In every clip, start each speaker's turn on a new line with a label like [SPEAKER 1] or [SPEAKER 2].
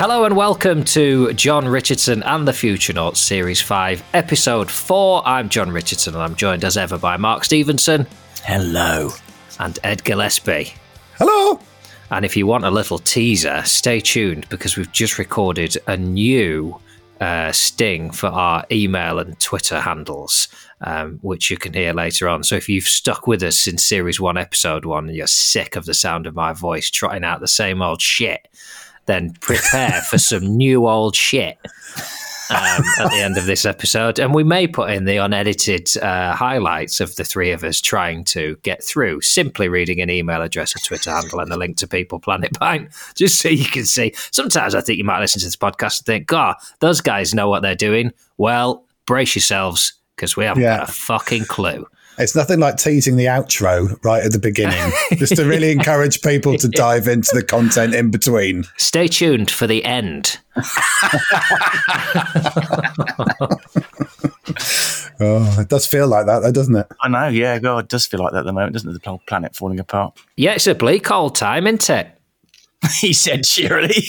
[SPEAKER 1] Hello and welcome to Jon Richardson and the Futurenauts Series 5, Episode 4. I'm Jon Richardson and I'm joined as ever by Mark Stevenson.
[SPEAKER 2] Hello.
[SPEAKER 1] And Ed Gillespie.
[SPEAKER 3] Hello.
[SPEAKER 1] And if you want a little teaser, stay tuned because we've just recorded a new uh, sting for our email and Twitter handles, um, which you can hear later on. So if you've stuck with us since Series 1, Episode 1, and you're sick of the sound of my voice trotting out the same old shit, then prepare for some new old shit. Um, at the end of this episode, and we may put in the unedited uh, highlights of the three of us trying to get through simply reading an email address, a Twitter handle, and a link to People Planet Pint, just so you can see. Sometimes I think you might listen to this podcast and think, God, those guys know what they're doing. Well, brace yourselves because we haven't
[SPEAKER 3] Yeah.
[SPEAKER 1] got a fucking clue.
[SPEAKER 3] It's nothing like teasing the outro right at the beginning, just to really encourage people to dive into the content in between.
[SPEAKER 1] Stay tuned for the end.
[SPEAKER 3] Oh, it does feel like that, though, doesn't it?
[SPEAKER 2] I know, yeah, God, it does feel like that at the moment, doesn't it? The whole planet falling apart.
[SPEAKER 1] Yeah, it's a bleak old time, isn't it?
[SPEAKER 2] he said cheerily.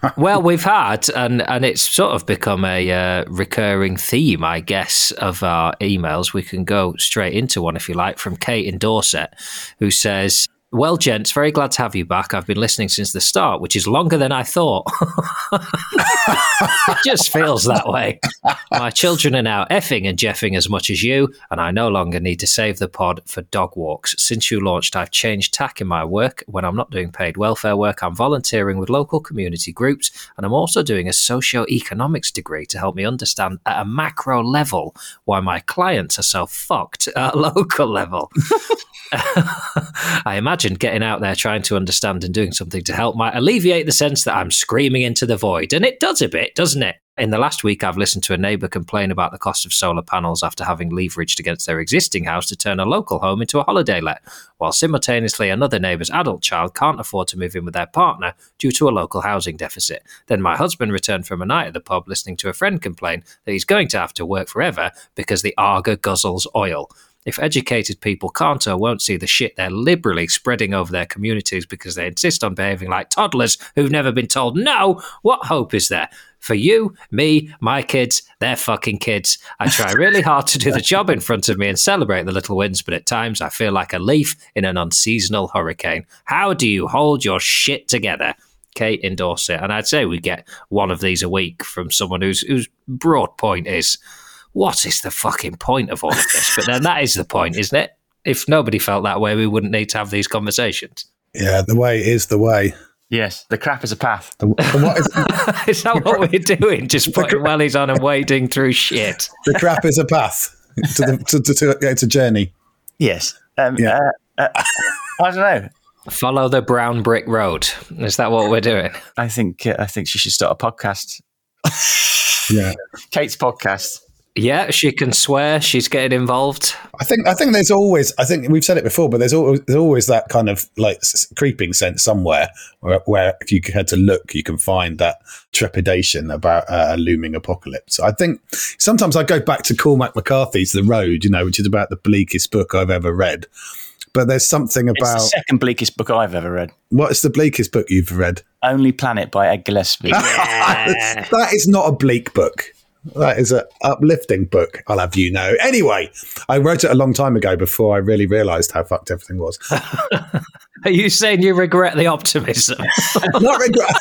[SPEAKER 1] well, we've had, and and it's sort of become a uh, recurring theme, I guess, of our emails. We can go straight into one if you like, from Kate in Dorset, who says. Well, gents, very glad to have you back. I've been listening since the start, which is longer than I thought. it just feels that way. My children are now effing and jeffing as much as you, and I no longer need to save the pod for dog walks. Since you launched, I've changed tack in my work. When I'm not doing paid welfare work, I'm volunteering with local community groups, and I'm also doing a socio-economics degree to help me understand at a macro level why my clients are so fucked at a local level. I imagine getting out there trying to understand and doing something to help might alleviate the sense that I'm screaming into the void. And it does a bit, doesn't it? In the last week, I've listened to a neighbour complain about the cost of solar panels after having leveraged against their existing house to turn a local home into a holiday let, while simultaneously another neighbour's adult child can't afford to move in with their partner due to a local housing deficit. Then my husband returned from a night at the pub listening to a friend complain that he's going to have to work forever because the Aga guzzles oil. If educated people can't or won't see the shit they're liberally spreading over their communities because they insist on behaving like toddlers who've never been told no, what hope is there? For you, me, my kids, their fucking kids. I try really hard to do the job in front of me and celebrate the little wins, but at times I feel like a leaf in an unseasonal hurricane. How do you hold your shit together? Kate in Dorset. And I'd say we get one of these a week from someone whose whose broad point is what is the fucking point of all of this? But then that is the point, isn't it? If nobody felt that way, we wouldn't need to have these conversations.
[SPEAKER 3] Yeah, the way is the way.
[SPEAKER 2] yes, the crap is a path.
[SPEAKER 3] The, the what is,
[SPEAKER 1] is that what we're doing? Just putting wellies on and wading through shit.
[SPEAKER 3] the crap is a path to the to, to, to it's a journey.
[SPEAKER 2] Yes. Um,
[SPEAKER 3] Yeah.
[SPEAKER 2] uh, uh, I don't know.
[SPEAKER 1] Follow the brown brick road. Is that what we're doing?
[SPEAKER 2] I think uh, I think she should start a podcast.
[SPEAKER 3] Yeah,
[SPEAKER 2] Kate's podcast.
[SPEAKER 1] Yeah, she can swear. She's getting involved.
[SPEAKER 3] I think I think there's always I think we've said it before, but there's always there's always that kind of like s- creeping sense somewhere where, where if you had to look, you can find that trepidation about uh, a looming apocalypse. I think sometimes I go back to Cormac McCarthy's The Road, you know, which is about the bleakest book I've ever read. But there's something
[SPEAKER 2] It's the
[SPEAKER 3] about
[SPEAKER 2] second bleakest book I've ever read.
[SPEAKER 3] what is the bleakest book you've read?
[SPEAKER 2] Only Planet by Ed Gillespie.
[SPEAKER 3] that is not a bleak book. That is an uplifting book. I'll have you know. Anyway, I wrote it a long time ago before I really realised how fucked everything was.
[SPEAKER 1] Are you saying you regret the optimism?
[SPEAKER 3] Not regret.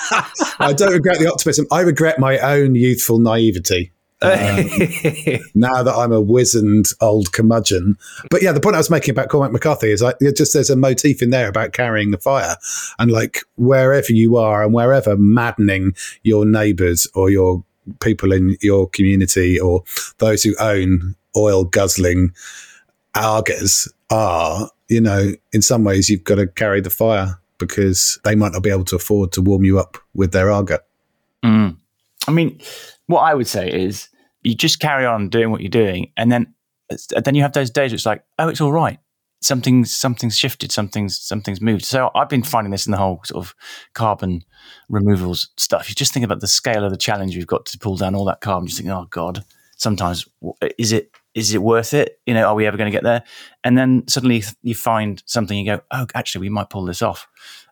[SPEAKER 3] I don't regret the optimism. I regret my own youthful naivety. Um, now that I'm a wizened old curmudgeon. But yeah, the point I was making about Cormac McCarthy is like, just there's a motif in there about carrying the fire. And like, wherever you are and wherever maddening your neighbors or your people in your community or those who own oil guzzling Agas are, you know, in some ways you've got to carry the fire because they might not be able to afford to warm you up with their Aga.
[SPEAKER 2] Mm. I mean, what I would say is you just carry on doing what you're doing, and then then you have those days where it's like, oh, it's all right. Something's something's shifted, something's something's moved. So I've been finding this in the whole sort of carbon removals stuff. You just think about the scale of the challenge we've got to pull down all that carbon. You think, oh god, sometimes is it is it worth it? You know, are we ever going to get there? And then suddenly you find something, you go, oh, actually, we might pull this off,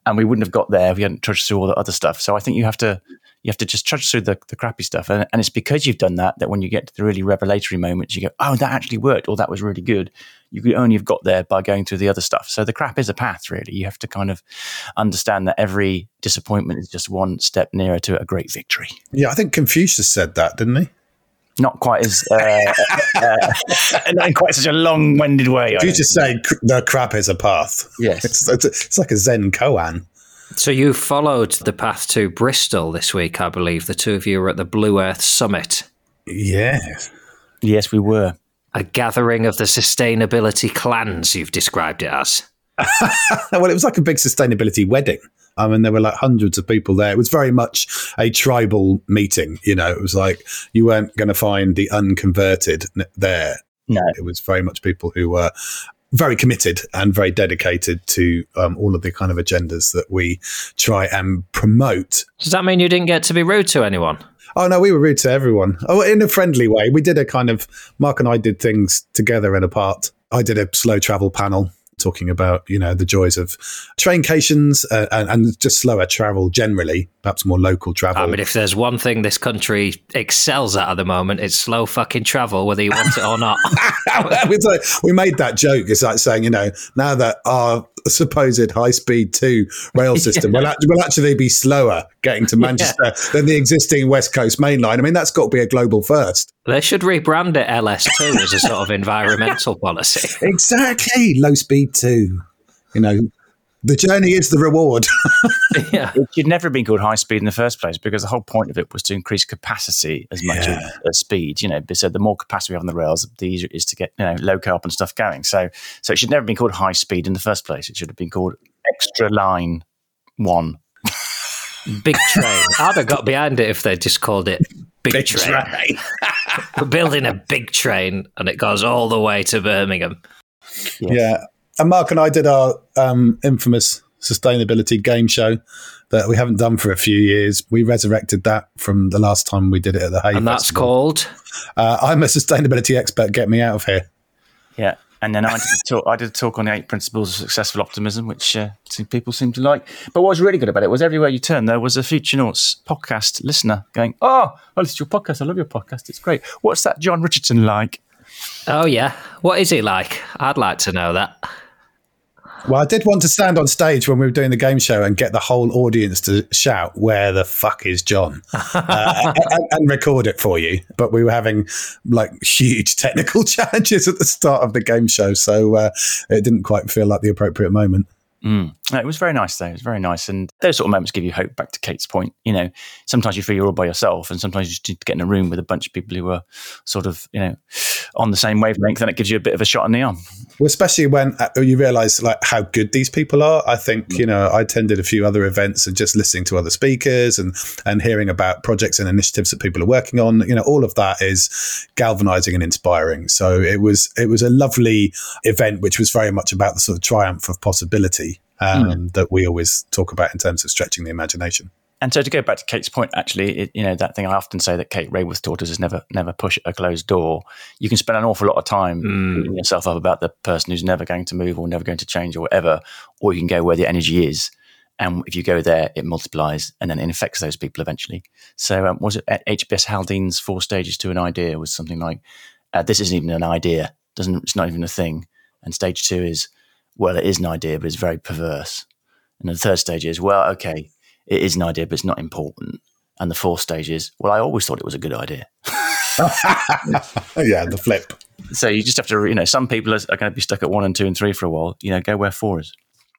[SPEAKER 2] and we wouldn't have got there if we hadn't trudged through all the other stuff. So I think you have to you have to just trudge through the, the crappy stuff, and, and it's because you've done that that when you get to the really revelatory moments, you go, oh, that actually worked, or that was really good. You could only have got there by going through the other stuff. So the crap is a path, really. You have to kind of understand that every disappointment is just one step nearer to a great victory.
[SPEAKER 3] Yeah, I think Confucius said that, didn't he?
[SPEAKER 2] not quite as uh, uh, not in quite such a long-winded way.
[SPEAKER 3] You just say the crap is a path.
[SPEAKER 2] Yes,
[SPEAKER 3] it's, it's, it's, like a Zen koan.
[SPEAKER 1] So you followed the path to Bristol this week, I believe. The two of you were at the Blue Earth Summit.
[SPEAKER 3] Yes,
[SPEAKER 2] yes, we were.
[SPEAKER 1] A gathering of the sustainability clans. You've described it as.
[SPEAKER 3] well, it was like a big sustainability wedding. I mean, there were like hundreds of people there. It was very much a tribal meeting. You know, it was like you weren't going to find the unconverted there.
[SPEAKER 2] No,
[SPEAKER 3] it was very much people who were very committed and very dedicated to um, all of the kind of agendas that we try and promote.
[SPEAKER 1] Does that mean you didn't get to be rude to anyone?
[SPEAKER 3] Oh no, we were rude to everyone. Oh, in a friendly way. We did a kind of Mark and I did things together and apart. I did a slow travel panel talking about you know the joys of traincations uh, and, and, just slower travel generally, perhaps more local travel.
[SPEAKER 1] I mean, if there's one thing this country excels at at the moment, it's slow fucking travel, whether you want it or not.
[SPEAKER 3] we made that joke. It's like saying, you know, now that our supposed high speed two rail system yeah. will, will actually be slower getting to Manchester yeah. than the existing West Coast main line. I mean, that's got to be a global first.
[SPEAKER 1] They should rebrand it LS2 as a sort of environmental policy.
[SPEAKER 3] Exactly. Low speed two. You know, the journey is the reward.
[SPEAKER 2] yeah. It should never have been called high speed in the first place because the whole point of it was to increase capacity as much yeah. as, as, speed. You know, so the more capacity we have on the rails, the easier it is to get you know low carbon stuff going. So, so it should never have been called high speed in the first place. It should have been called extra line one.
[SPEAKER 1] Big train. I'd have got behind it if they just called it big, big train. train. We're building a big train and it goes all the way to Birmingham.
[SPEAKER 3] Yes. Yeah and Mark and I did our um, infamous sustainability game show that we haven't done for a few years. We resurrected that from the last time we did it at the Hay.
[SPEAKER 1] And that's called.
[SPEAKER 3] Uh, I'm a sustainability expert. Get me out of here.
[SPEAKER 2] Yeah, and then I did, a talk, I did a talk on the eight principles of successful optimism, which uh, people seem to like. But what was really good about it was everywhere you turn, there was a Futurenauts podcast listener going, "Oh, I listen to your podcast. I love your podcast. It's great. What's that Jon Richardson like?"
[SPEAKER 1] Oh yeah, what is he like? I'd like to know that.
[SPEAKER 3] Well, I did want to stand on stage when we were doing the game show and get the whole audience to shout, "Where the fuck is Jon?" uh, and, and, record it for you. But we were having like huge technical challenges at the start of the game show, so uh, it didn't quite feel like the appropriate moment.
[SPEAKER 2] Mm. No, it was very nice, though. It was very nice. And those sort of moments give you hope back to Kate's point. You know, sometimes you feel you're all by yourself, and sometimes you just need to get in a room with a bunch of people who are sort of, you know, on the same wavelength, and it gives you a bit of a shot in the arm.
[SPEAKER 3] Well, especially when uh, you realize like how good these people are. I think, mm. you know, I attended a few other events and just listening to other speakers and, and hearing about projects and initiatives that people are working on, you know, all of that is galvanizing and inspiring. So it was, it was a lovely event, which was very much about the sort of triumph of possibility um, mm. that we always talk about in terms of stretching the imagination.
[SPEAKER 2] And so to go back to Kate's point, actually, it, you know that thing I often say that Kate Raworth taught us is never never push a closed door. You can spend an awful lot of time mm. beating yourself up about the person who's never going to move or never going to change or whatever, or you can go where the energy is. And if you go there, it multiplies and then it infects those people eventually. So, um, was it at JBS Haldane's four stages to an idea was something like, uh, "This isn't even an idea. Doesn't it's not even a thing." And stage two is well, it is an idea, but it's very perverse. And the third stage is, well, okay, it is an idea, but it's not important. And the fourth stage is, well, I always thought it was a good idea.
[SPEAKER 3] yeah, the flip.
[SPEAKER 2] So you just have to, you know, some people are, are going to be stuck at one and two and three for a while. You know, go where four is.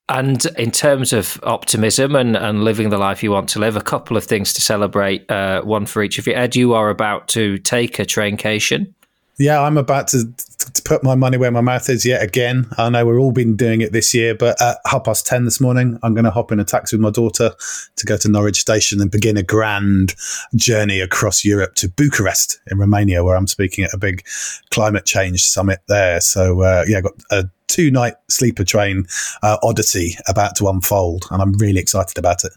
[SPEAKER 1] And in terms of optimism and, and living the life you want to live, a couple of things to celebrate, uh, one for each of you. Ed, you are about to take a traincation.
[SPEAKER 3] Yeah, I'm about to, to put my money where my mouth is yet again. I know we've all been doing it this year, but at half past 10 this morning, I'm going to hop in a taxi with my daughter to go to Norwich Station and begin a grand journey across Europe to Bucharest in Romania, where I'm speaking at a big climate change summit there. So, uh, yeah, I got a two night sleeper train uh, odyssey about to unfold, and I'm really excited about it.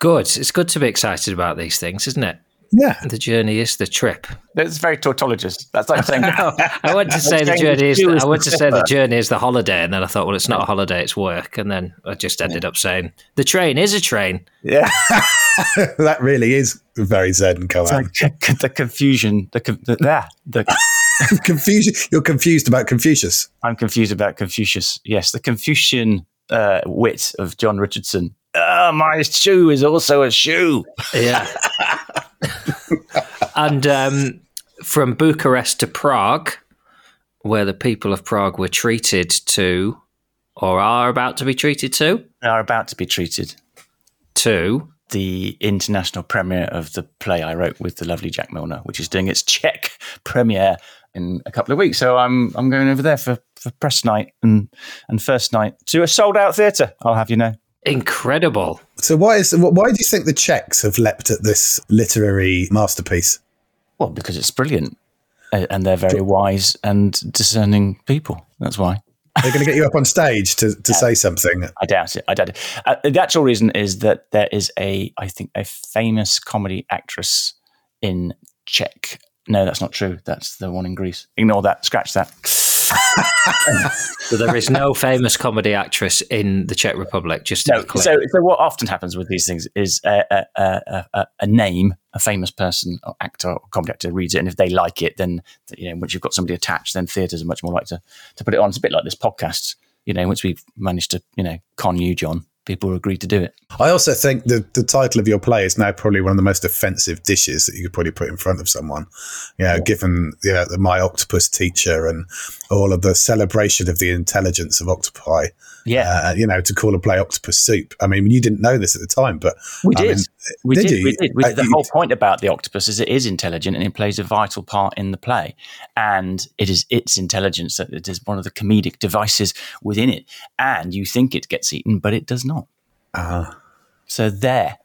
[SPEAKER 1] Good. It's good to be excited about these things, isn't it?
[SPEAKER 3] Yeah.
[SPEAKER 1] The journey is the trip.
[SPEAKER 2] It's very tautologist. That's like saying.
[SPEAKER 1] I went to say the journey is. I went to say the journey is the holiday, and then I thought, well, it's not a holiday; it's work. And then I just ended up saying the train is a train.
[SPEAKER 2] yeah.
[SPEAKER 3] that really is very Zen and
[SPEAKER 2] It's like the confusion. The, con- the, yeah, the
[SPEAKER 3] Confusion. You're confused about Confucius.
[SPEAKER 2] I'm confused about Confucius. Yes, the Confucian uh, wit of Jon Richardson. Ah, my shoe is also a shoe.
[SPEAKER 1] Yeah. And um, from Bucharest to Prague, where the people of Prague were treated to, or are about to be treated to,
[SPEAKER 2] are about to be treated.
[SPEAKER 1] to
[SPEAKER 2] The international premiere of the play I wrote with the lovely Jack Milner, which is doing its Czech premiere in a couple of weeks. So I'm I'm going over there for, for press night and and first night to a sold out theatre. I'll have you know.
[SPEAKER 1] Incredible.
[SPEAKER 3] So why is why do you think the Czechs have leapt at this literary masterpiece?
[SPEAKER 2] Well, because it's brilliant, and they're very wise and discerning people. That's why.
[SPEAKER 3] They're going to get you up on stage to, to say something.
[SPEAKER 2] I doubt it. I doubt it. Uh, the actual reason is that there is a, I think, a famous comedy actress in Czech. No, that's not true. That's the one in Greece. Ignore that. Scratch that.
[SPEAKER 1] So there is no famous comedy actress in the Czech Republic, just to
[SPEAKER 2] No. So, so what often happens with these things is a, a, a, a, a name, a famous person, or actor, or comedy actor reads it, and if they like it, then you know once you've got somebody attached, then theatres are much more likely to, to put it on. It's a bit like this podcast. You know, once we've managed to you know con you, Jon, people agreed to do it.
[SPEAKER 3] I also think the, the title of your play is now probably one of the most offensive dishes that you could probably put in front of someone. You know, given you know, the My Octopus teacher and all of the celebration of the intelligence of octopi.
[SPEAKER 2] Yeah,
[SPEAKER 3] Uh, you know, to call a play octopus soup. I mean, you didn't know this at the time, but
[SPEAKER 2] we
[SPEAKER 3] I
[SPEAKER 2] did.
[SPEAKER 3] mean,
[SPEAKER 2] we
[SPEAKER 3] did
[SPEAKER 2] did. We did. We,
[SPEAKER 3] Uh,
[SPEAKER 2] the whole point about the octopus is it is intelligent and it plays a vital part in the play, and it is its intelligence that it is one of the comedic devices within it. And you think it gets eaten, but it does not.
[SPEAKER 3] Uh,
[SPEAKER 2] So there.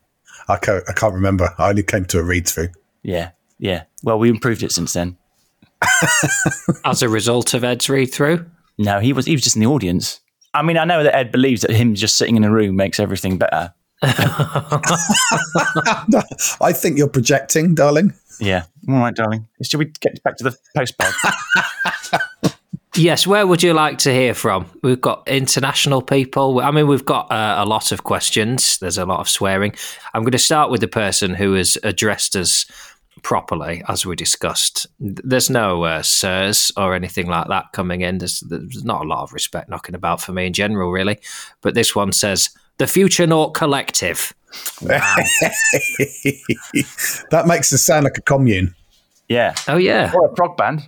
[SPEAKER 3] I, can't, I can't remember. I only came to a read through.
[SPEAKER 2] Yeah, yeah. Well, we improved it since then.
[SPEAKER 1] As a result of Ed's read through,
[SPEAKER 2] No, he was he was just in the audience. I mean, I know that Ed believes that him just sitting in a room makes everything better.
[SPEAKER 3] I think you're projecting, darling.
[SPEAKER 2] Yeah. All right, darling. Should we get back to the postcard?
[SPEAKER 1] Yes, where would you like to hear from? We've got international people. I mean, we've got uh, a lot of questions. There's a lot of swearing. I'm going to start with the person who has addressed us properly, as we discussed. There's no uh, sirs or anything like that coming in. There's, there's not a lot of respect knocking about for me in general, really. But this one says, The Futurenaut Collective.
[SPEAKER 3] that makes it sound like a commune.
[SPEAKER 2] yeah.
[SPEAKER 1] Oh, yeah.
[SPEAKER 2] Or a prog band.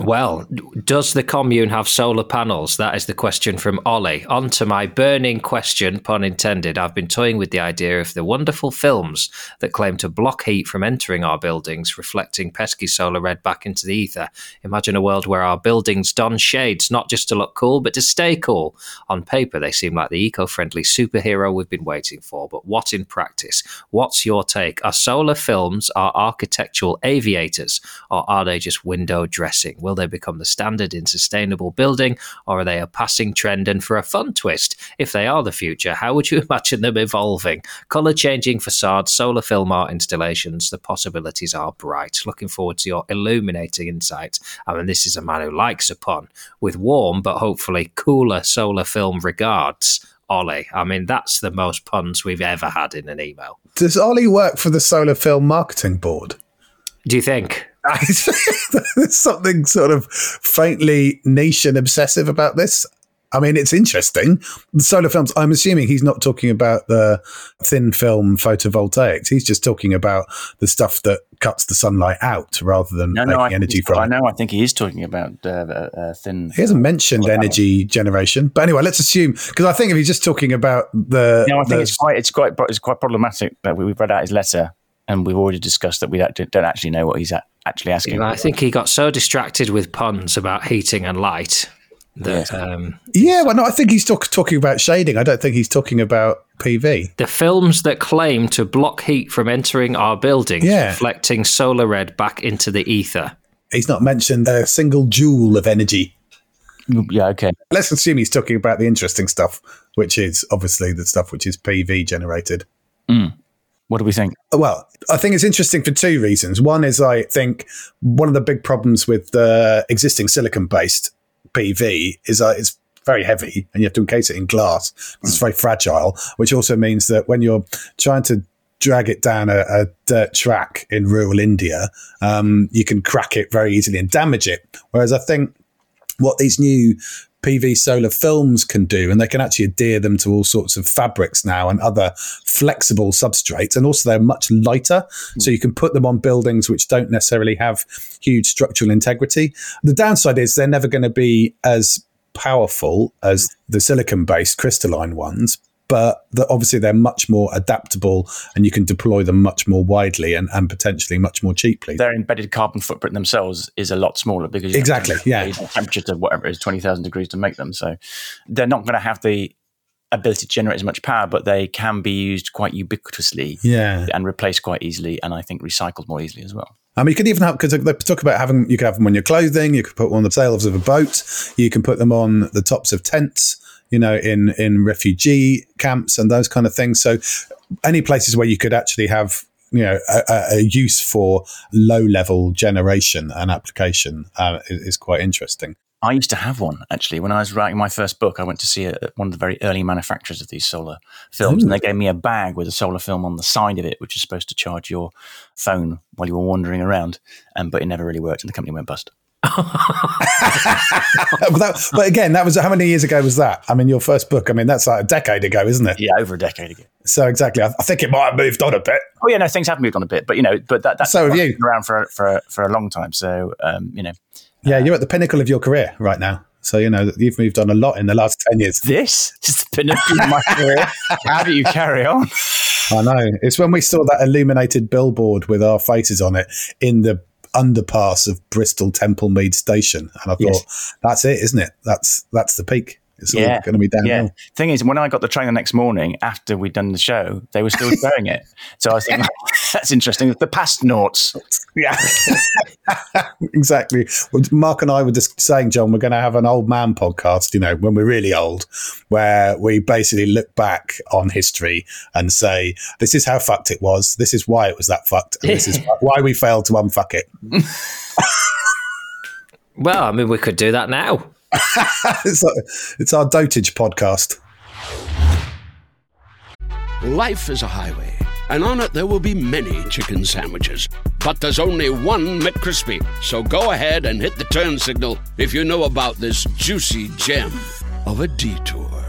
[SPEAKER 1] Well, does the commune have solar panels? That is the question from Ollie. On to my burning question, pun intended. I've been toying with the idea of the wonderful films that claim to block heat from entering our buildings, reflecting pesky solar red back into the ether. Imagine a world where our buildings don shades, not just to look cool, but to stay cool. On paper, they seem like the eco friendly superhero we've been waiting for, but what in practice? What's your take? Are solar films our architectural aviators, or are they just window dressing? Will they become the standard in sustainable building, or are they a passing trend? And for a fun twist, if they are the future, how would you imagine them evolving? Colour changing facades, solar film art installations, the possibilities are bright. Looking forward to your illuminating insight. I mean, this is a man who likes a pun, with warm but hopefully cooler solar film regards. Ollie. I mean, that's the most puns we've ever had in an email.
[SPEAKER 3] Does Ollie work for the Solar Film Marketing Board?
[SPEAKER 1] Do you think?
[SPEAKER 3] There's something sort of faintly niche and obsessive about this. I mean, it's interesting. The solar films, I'm assuming he's not talking about the thin film photovoltaics. He's just talking about the stuff that cuts the sunlight out rather than
[SPEAKER 2] No,
[SPEAKER 3] making
[SPEAKER 2] no,
[SPEAKER 3] energy from
[SPEAKER 2] I know. I think he is talking about uh, uh, uh, thin.
[SPEAKER 3] He hasn't mentioned energy generation, but anyway, let's assume because I think if he's just talking about the,
[SPEAKER 2] No, I think
[SPEAKER 3] the-
[SPEAKER 2] it's quite it's quite it's quite problematic that we- we've read out his letter and we've already discussed that we don't, don't actually know what he's a- actually asking.
[SPEAKER 1] I think he got so distracted with puns about heating and light that um,
[SPEAKER 3] yeah. Well, no, I think he's talk, talking about shading. I don't think he's talking about PV.
[SPEAKER 1] the films that claim to block heat from entering our buildings,
[SPEAKER 3] Yeah.
[SPEAKER 1] reflecting solar red back into the ether.
[SPEAKER 3] He's not mentioned a single joule of energy.
[SPEAKER 2] Yeah, okay.
[SPEAKER 3] Let's assume he's talking about the interesting stuff, which is obviously the stuff which is PV generated.
[SPEAKER 2] What do we think?
[SPEAKER 3] Uh, well, I think it's interesting for two reasons. One is I think one of the big problems with the existing silicon based PV is that it's very heavy and you have to encase it in glass. It's hmm. very fragile, which also means that when you're trying to drag it down a, a dirt track in rural India, um, you can crack it very easily and damage it. Whereas I think what these new PV solar films can do, and they can actually adhere them to all sorts of fabrics now and other flexible substrates, and also they're much lighter, hmm. so you can put them on buildings which don't necessarily have huge structural integrity. The downside is they're never going to be as powerful as the silicon-based crystalline ones. But the, obviously, they're much more adaptable, and you can deploy them much more widely and, and potentially much more cheaply.
[SPEAKER 2] Their embedded carbon footprint themselves is a lot smaller because you have to
[SPEAKER 3] Exactly, yeah.
[SPEAKER 2] temperature to whatever it is twenty thousand degrees to make them. So they're not going to have the ability to generate as much power, but they can be used quite ubiquitously
[SPEAKER 3] Yeah.
[SPEAKER 2] and replaced quite easily, and I think recycled more easily as well.
[SPEAKER 3] I mean, you could even have because they talk about having you could have them on your clothing. You could put them on the sails of a boat. You can put them on the tops of tents. You know, in in refugee camps and those kind of things. So, any places where you could actually have you know a, a- use for low level generation and application uh, is, is quite interesting.
[SPEAKER 2] I used to have one actually. When I was writing my first book, I went to see a, one of the very early manufacturers of these solar films, and they gave me a bag with a solar film on the side of it, which is supposed to charge your phone while you were wandering around. Um, but it never really worked, and the company went bust.
[SPEAKER 3] But, that, but again, that was how many years ago was that? I mean, your first book. I mean, that's like a decade ago, isn't it?
[SPEAKER 2] Yeah, over a decade ago.
[SPEAKER 3] So exactly, I, I think it might have moved on a bit.
[SPEAKER 2] Oh yeah, no, things have moved on a bit, but you know, but that that's
[SPEAKER 3] So have you.
[SPEAKER 2] been around for for for a long time. So um, you know,
[SPEAKER 3] Yeah, you're at the pinnacle of your career right now. So you know you've moved on a lot in the last ten years.
[SPEAKER 2] this is the pinnacle of my career. How do you carry on?
[SPEAKER 3] I know. It's when we saw that illuminated billboard with our faces on it in the underpass of Bristol Temple Meads Station, and I thought,
[SPEAKER 2] Yes.
[SPEAKER 3] that's it, isn't it? That's that's the peak. It's all going to be downhill.
[SPEAKER 2] Yeah. Thing is, when I got the train the next morning after we'd done the show, they were still showing it. So I was thinking, that's interesting. The past noughts.
[SPEAKER 3] Yeah, exactly. Well, Mark and I were just saying, Jon, we're going to have an old man podcast, you know, when we're really old, where we basically look back on history and say, this is how fucked it was. This is why it was that fucked. And this is why we failed to unfuck it.
[SPEAKER 1] Well, I mean, we could do that now.
[SPEAKER 3] it's, like, it's our dotage podcast.
[SPEAKER 4] Life is a highway, and on it there will be many chicken sandwiches. But there's only one McCrispy. So go ahead and hit the turn signal if you know about this juicy gem of a detour.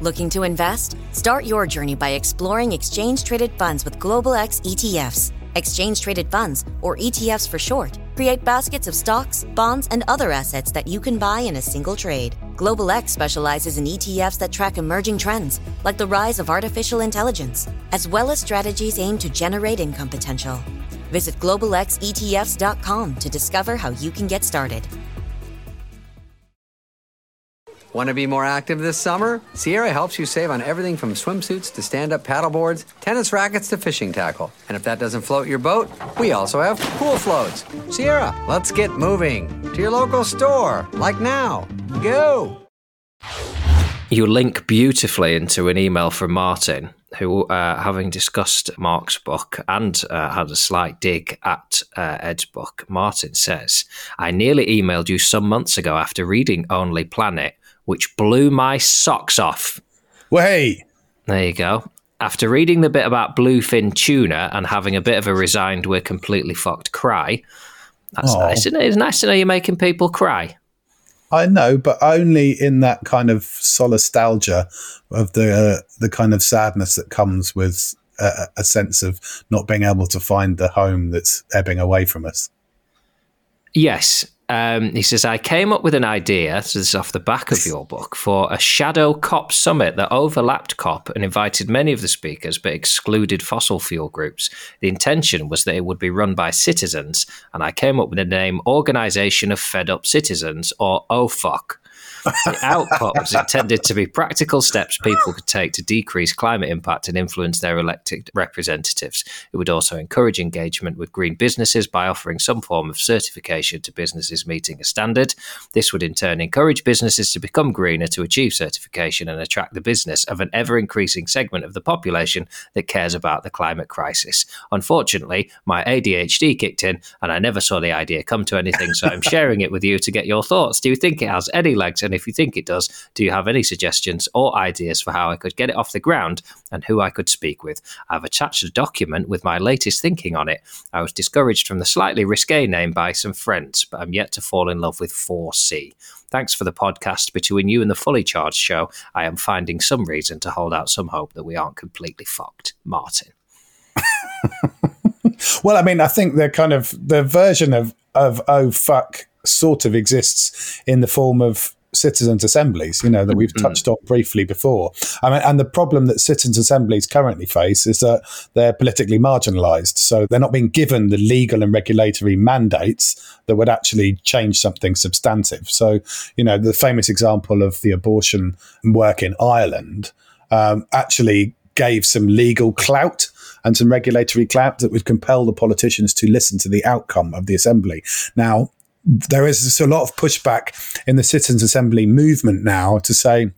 [SPEAKER 5] Looking to invest? Start your journey by exploring exchange traded funds with Global X ETFs. Exchange traded funds, or ETFs for short, create baskets of stocks, bonds, and other assets that you can buy in a single trade. Global X specializes in ETFs that track emerging trends, like the rise of artificial intelligence, as well as strategies aimed to generate income potential. Visit globalxetfs.com to discover how you can get started.
[SPEAKER 6] Want to be more active this summer? Sierra helps you save on everything from swimsuits to stand up paddleboards, tennis rackets to fishing tackle. And if that doesn't float your boat, we also have pool floats. Sierra, let's get moving to your local store, like now. Go!
[SPEAKER 1] You link beautifully into an email from Martin, who, uh, having discussed Mark's book and uh, had a slight dig at uh, Ed's book, Martin says, I nearly emailed you some months ago after reading Only Planet, which blew my socks off.
[SPEAKER 3] Hey,
[SPEAKER 1] There you go. After reading the bit about bluefin tuna and having a bit of a resigned, we're completely fucked cry, that's
[SPEAKER 3] Aw.
[SPEAKER 1] nice, isn't it? It's nice to know you're making people cry.
[SPEAKER 3] I know, but only in that kind of solastalgia of the uh, the kind of sadness that comes with a, a sense of not being able to find the home that's ebbing away from us.
[SPEAKER 1] Yes. Um, he says, I came up with an idea, so this is off the back of your book, for a shadow COP summit that overlapped COP and invited many of the speakers but excluded fossil fuel groups. The intention was that it would be run by citizens, and I came up with the name Organization of Fed Up Citizens, or OFUC. The output was intended to be practical steps people could take to decrease climate impact and influence their elected representatives. It would also encourage engagement with green businesses by offering some form of certification to businesses meeting a standard. This would in turn encourage businesses to become greener to achieve certification and attract the business of an ever increasing segment of the population that cares about the climate crisis. Unfortunately, my ADHD kicked in and I never saw the idea come to anything, so I'm sharing it with you to get your thoughts. Do you think it has any legs? And if you think it does, do you have any suggestions or ideas for how I could get it off the ground and who I could speak with? I've attached a document with my latest thinking on it. I was discouraged from the slightly risque name by some friends, but I'm yet to fall in love with 4C. Thanks for the podcast. Between you and the Fully Charged show, I am finding some reason to hold out some hope that we aren't completely fucked. Martin.
[SPEAKER 3] well, I mean, I think the kind of the version of of oh fuck sort of exists in the form of citizens' assemblies, you know, that we've mm-hmm. touched on briefly before. I mean, and the problem that citizens' assemblies currently face is that they're politically marginalised. So they're not being given the legal and regulatory mandates that would actually change something substantive. So, you know, the famous example of the abortion work in Ireland um, actually gave some legal clout and some regulatory clout that would compel the politicians to listen to the outcome of the assembly. Now, there is a lot of pushback in the citizens' assembly movement now to say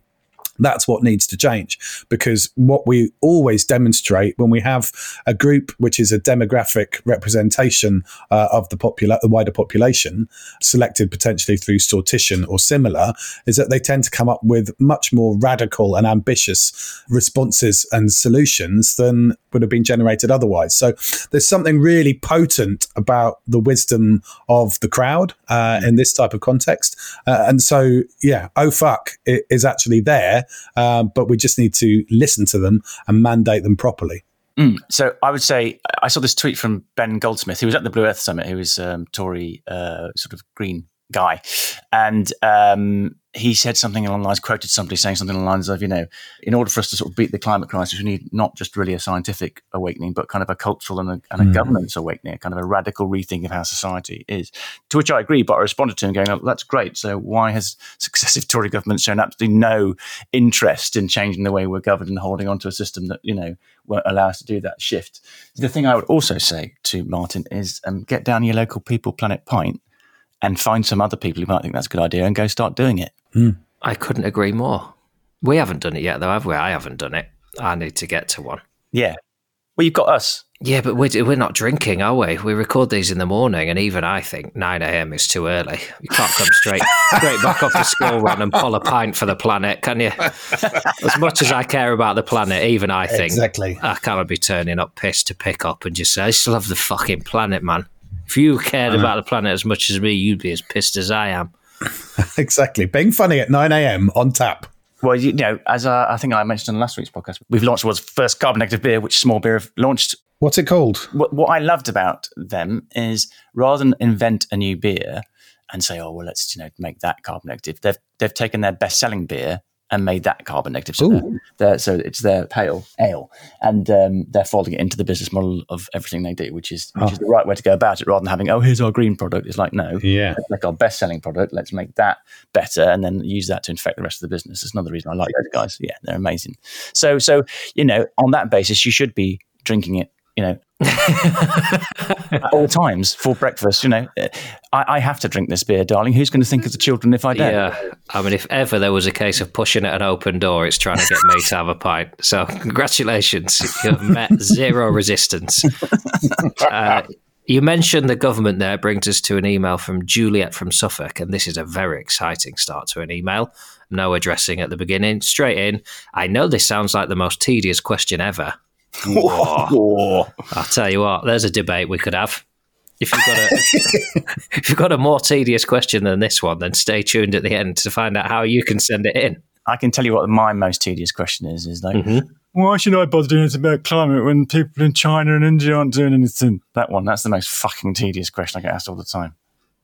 [SPEAKER 3] that's what needs to change because what we always demonstrate when we have a group which is a demographic representation uh, of the, popula- wider population selected potentially through sortition or similar is that they tend to come up with much more radical and ambitious responses and solutions than would have been generated otherwise. So there's something really potent about the wisdom of the crowd uh, in this type of context. Uh, and so, yeah, oh fuck is actually there um, but we just need to listen to them and mandate them properly.
[SPEAKER 2] Mm. So I would say I saw this tweet from Ben Goldsmith, who was at the Blue Earth Summit, who was um, Tory uh, sort of green guy, and um, he said something along the lines, quoted somebody saying something along the lines of, you know, in order for us to sort of beat the climate crisis, we need not just really a scientific awakening, but kind of a cultural and a, and a mm. governance awakening, a kind of a radical rethink of how society is. To which I agree, but I responded to him going, oh, that's great. So why has successive Tory governments shown absolutely no interest in changing the way we're governed and holding on to a system that, you know, won't allow us to do that shift? The thing I would also say to Martin is um, get down your local People Planet pint and find some other people who might think that's a good idea and go start doing it.
[SPEAKER 1] Mm. I couldn't agree more. We haven't done it yet, though, have we? I haven't done it. I need to get to one.
[SPEAKER 2] Yeah. Well, you've got us.
[SPEAKER 1] Yeah, but we're, we're not drinking, are we? We record these in the morning, and even I think 9 a.m. is too early. You can't come straight straight back off the school run and pull a pint for the planet, can you? As much as I care about the planet, even I think
[SPEAKER 3] exactly.
[SPEAKER 1] I can't be turning up pissed to pick up and just say, I still love the fucking planet, man. If you cared about the planet as much as me, you'd be as pissed as I am.
[SPEAKER 3] exactly. Being funny at 9 a.m. on tap.
[SPEAKER 2] Well, you know, as uh, I think I mentioned in last week's podcast, we've launched the world's first carbon negative beer, which Small Beer have launched.
[SPEAKER 3] What's it called?
[SPEAKER 2] What, what I loved about them is rather than invent a new beer and say, "Oh, well, let's you know make that carbon negative," they've they've taken their best selling beer and made that carbon negative. So, they're, they're, so it's their pale ale, and um, they're folding it into the business model of everything they do, which is which oh. is the right way to go about it, rather than having oh here's our green product. It's like no,
[SPEAKER 3] yeah,
[SPEAKER 2] like our best selling product. Let's make that better, and then use that to infect the rest of the business. It's another reason I like those guys. Yeah, they're amazing. So so you know on that basis, you should be drinking it you know, at all times for breakfast. You know, I, I, have to drink this beer, darling. Who's going to think of the children if I don't?
[SPEAKER 1] Yeah, I mean, if ever there was a case of pushing at an open door, it's trying to get me to have a pint. So, congratulations, you've met zero resistance. Uh, you mentioned the government there brings us to an email from Juliet from Suffolk, and this is a very exciting start to an email. No addressing at the beginning, straight in. I know this sounds like the most tedious question ever, Whoa. I'll tell you what, there's a debate we could have. If you've got a if you've got a more tedious question than this one, then stay tuned at the end to find out how you can send it in.
[SPEAKER 2] I can tell you what my most tedious question is: is like, mm-hmm. why should I bother doing anything about climate when people in China and India aren't doing anything? That one, that's the most fucking tedious question I get asked all the time.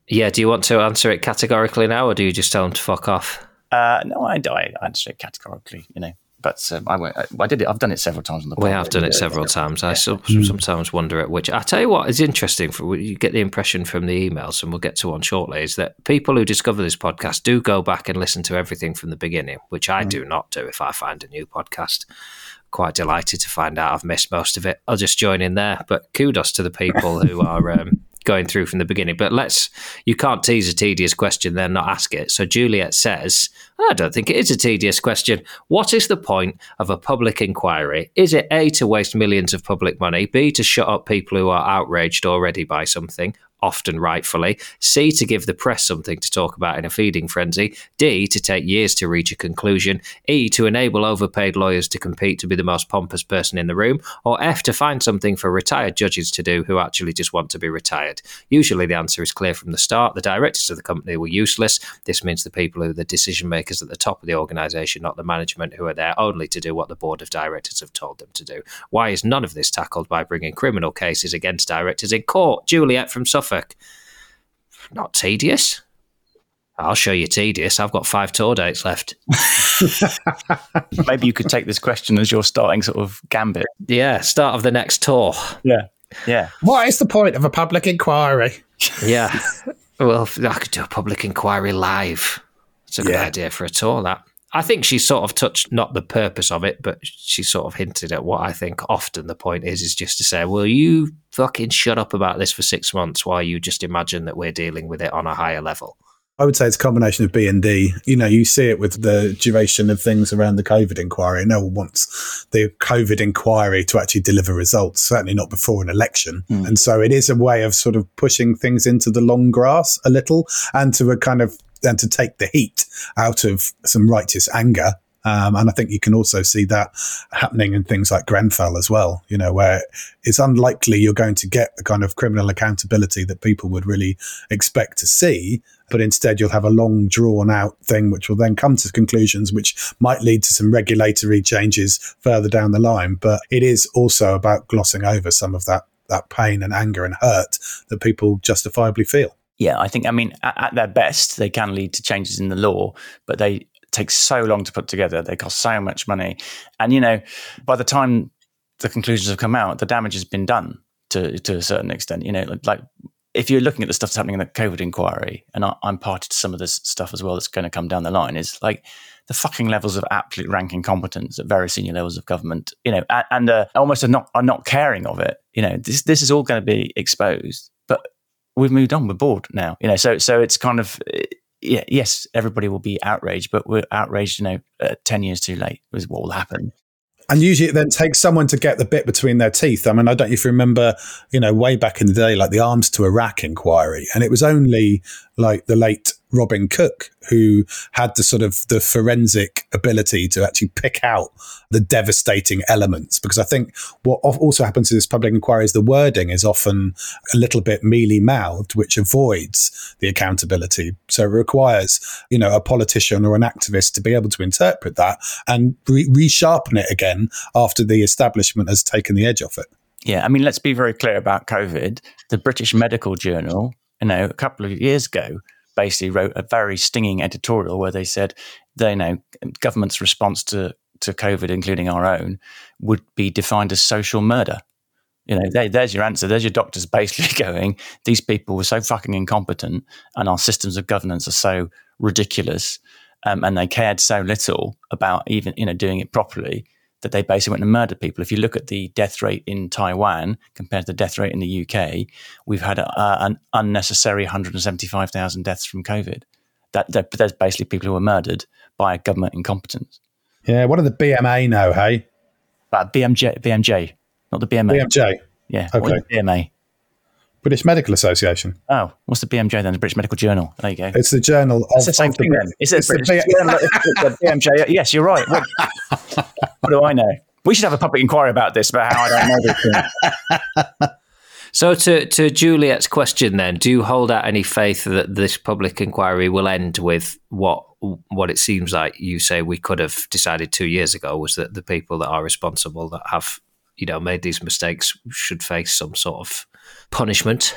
[SPEAKER 1] Yeah, do you want to answer it categorically now, or do you just tell them to fuck off?
[SPEAKER 2] Uh, no, I, I answer it categorically, you know. But um, I, won't- I, I did it. I've done it several times on the. Podcast.
[SPEAKER 1] We
[SPEAKER 2] pod.
[SPEAKER 1] have done it several times. I so,
[SPEAKER 3] Hmm.
[SPEAKER 1] sometimes wonder at which. I tell you what is interesting. For you get the impression from the emails, and we'll get to one shortly. Is that people who discover this podcast do go back and listen to everything from the beginning, which. I do not do. If I find a new podcast, quite delighted to find out I've missed most of it. I'll just join in there. But kudos to the people who are. Um, Going through from the beginning, but let's. You can't tease a tedious question, then not ask it. So Juliet says, I don't think it is a tedious question. What is the point of a public inquiry? Is it A, to waste millions of public money, B, to shut up people who are outraged already by something, often rightfully, C, to give the press something to talk about in a feeding frenzy, D, to take years to reach a conclusion, E, to enable overpaid lawyers to compete to be the most pompous person in the room, or F, to find something for retired judges to do who actually just want to be retired? Usually the answer is clear from the start. The directors of the company were useless. This means the people who are the decision makers at the top of the organisation, not the management, who are there only to do what the board of directors have told them to do. Why is none of this tackled by bringing criminal cases against directors in court? Juliet from Suffolk. Not tedious. I'll show you tedious. I've got five tour dates left.
[SPEAKER 2] Maybe you could take this question as your starting sort of gambit.
[SPEAKER 1] Yeah, start of the next tour.
[SPEAKER 2] Yeah, yeah.
[SPEAKER 3] What is the point of a public inquiry?
[SPEAKER 1] Yeah. well, I could do a public inquiry live. It's a good
[SPEAKER 3] Yeah.
[SPEAKER 1] idea for a tour, that. I think she sort of touched not the purpose of it, but she sort of hinted at what I think often the point is, is just to say, well, you fucking shut up about this for six months while you just imagine that we're dealing with it on a higher level.
[SPEAKER 3] I would say it's a combination of B and D. You know, you see it with the duration of things around the COVID inquiry. No one wants the COVID inquiry to actually deliver results, certainly not before an election. Hmm. And so it is a way of sort of pushing things into the long grass a little and to a kind of, and to take the heat out of some righteous anger. Um, and I think you can also see that happening in things like Grenfell as well, you know, where it's unlikely you're going to get the kind of criminal accountability that people would really expect to see. But instead, you'll have a long, drawn out thing, which will then come to conclusions, which might lead to some regulatory changes further down the line. But it is also about glossing over some of that, that pain and anger and hurt that people justifiably feel.
[SPEAKER 2] Yeah, I think, I mean, at, at their best, they can lead to changes in the law, but they take so long to put together. They cost so much money. And, you know, by the time the conclusions have come out, the damage has been done to, to a certain extent. You know, like, if you're looking at the stuff that's happening in the COVID inquiry, and I, I'm party to some of this stuff as well that's going to come down the line, is like the fucking levels of absolute rank incompetence at very senior levels of government, you know, and, and uh, almost are not, a not caring of it. You know, this, this is all going to be exposed. We've moved on. We're bored now, you know. So so it's kind of uh, yeah, yes, everybody will be outraged, but we're outraged, you know, uh, ten years too late is what will happen.
[SPEAKER 3] And usually it then takes someone to get the bit between their teeth. I mean, I don't know if you remember, you know, way back in the day, like the Arms to Iraq inquiry. And it was only like the late Robin Cook who had the sort of the forensic ability to actually pick out the devastating elements. Because I think what also happens in this public inquiry is the wording is often a little bit mealy mouthed, which avoids the accountability. So it requires, you know, a politician or an activist to be able to interpret that and re- resharpen it again after the establishment has taken the edge off it.
[SPEAKER 2] Yeah, I mean, let's be very clear about COVID. The British Medical Journal, you know, a couple of years ago, basically wrote a very stinging editorial where they said, they know government's response to to COVID, including our own, would be defined as social murder. You know, there, there's your answer. There's your doctors basically going, these people were so fucking incompetent and our systems of governance are so ridiculous um, and they cared so little about even, you know, doing it properly that they basically went and murdered people. If you look at the death rate in Taiwan compared to the death rate in the UK, we've had a, a- an unnecessary 175,000 deaths from COVID. That, that there's basically people who were murdered by government incompetence.
[SPEAKER 3] Yeah, what do the BMA know, hey?
[SPEAKER 2] But BMJ, BMJ, not the BMA.
[SPEAKER 3] BMJ,
[SPEAKER 2] Yeah,
[SPEAKER 3] Okay.
[SPEAKER 2] BMA.
[SPEAKER 3] British Medical Association.
[SPEAKER 2] Oh, what's the BMJ then? The British Medical Journal. There you go.
[SPEAKER 3] It's the journal of,
[SPEAKER 2] It's the same
[SPEAKER 3] of the-
[SPEAKER 2] thing then. It's,
[SPEAKER 3] it's the
[SPEAKER 2] British
[SPEAKER 3] B-
[SPEAKER 2] Journal. It's the BMJ. Yes, you're right. What, what do I know? We should have a public inquiry about this, about how I don't know this thing.
[SPEAKER 1] So, to, to Juliet's question, then, do you hold out any faith that this public inquiry will end with what what it seems like you say we could have decided two years ago was that the people that are responsible that have you know made these mistakes should face some sort of punishment.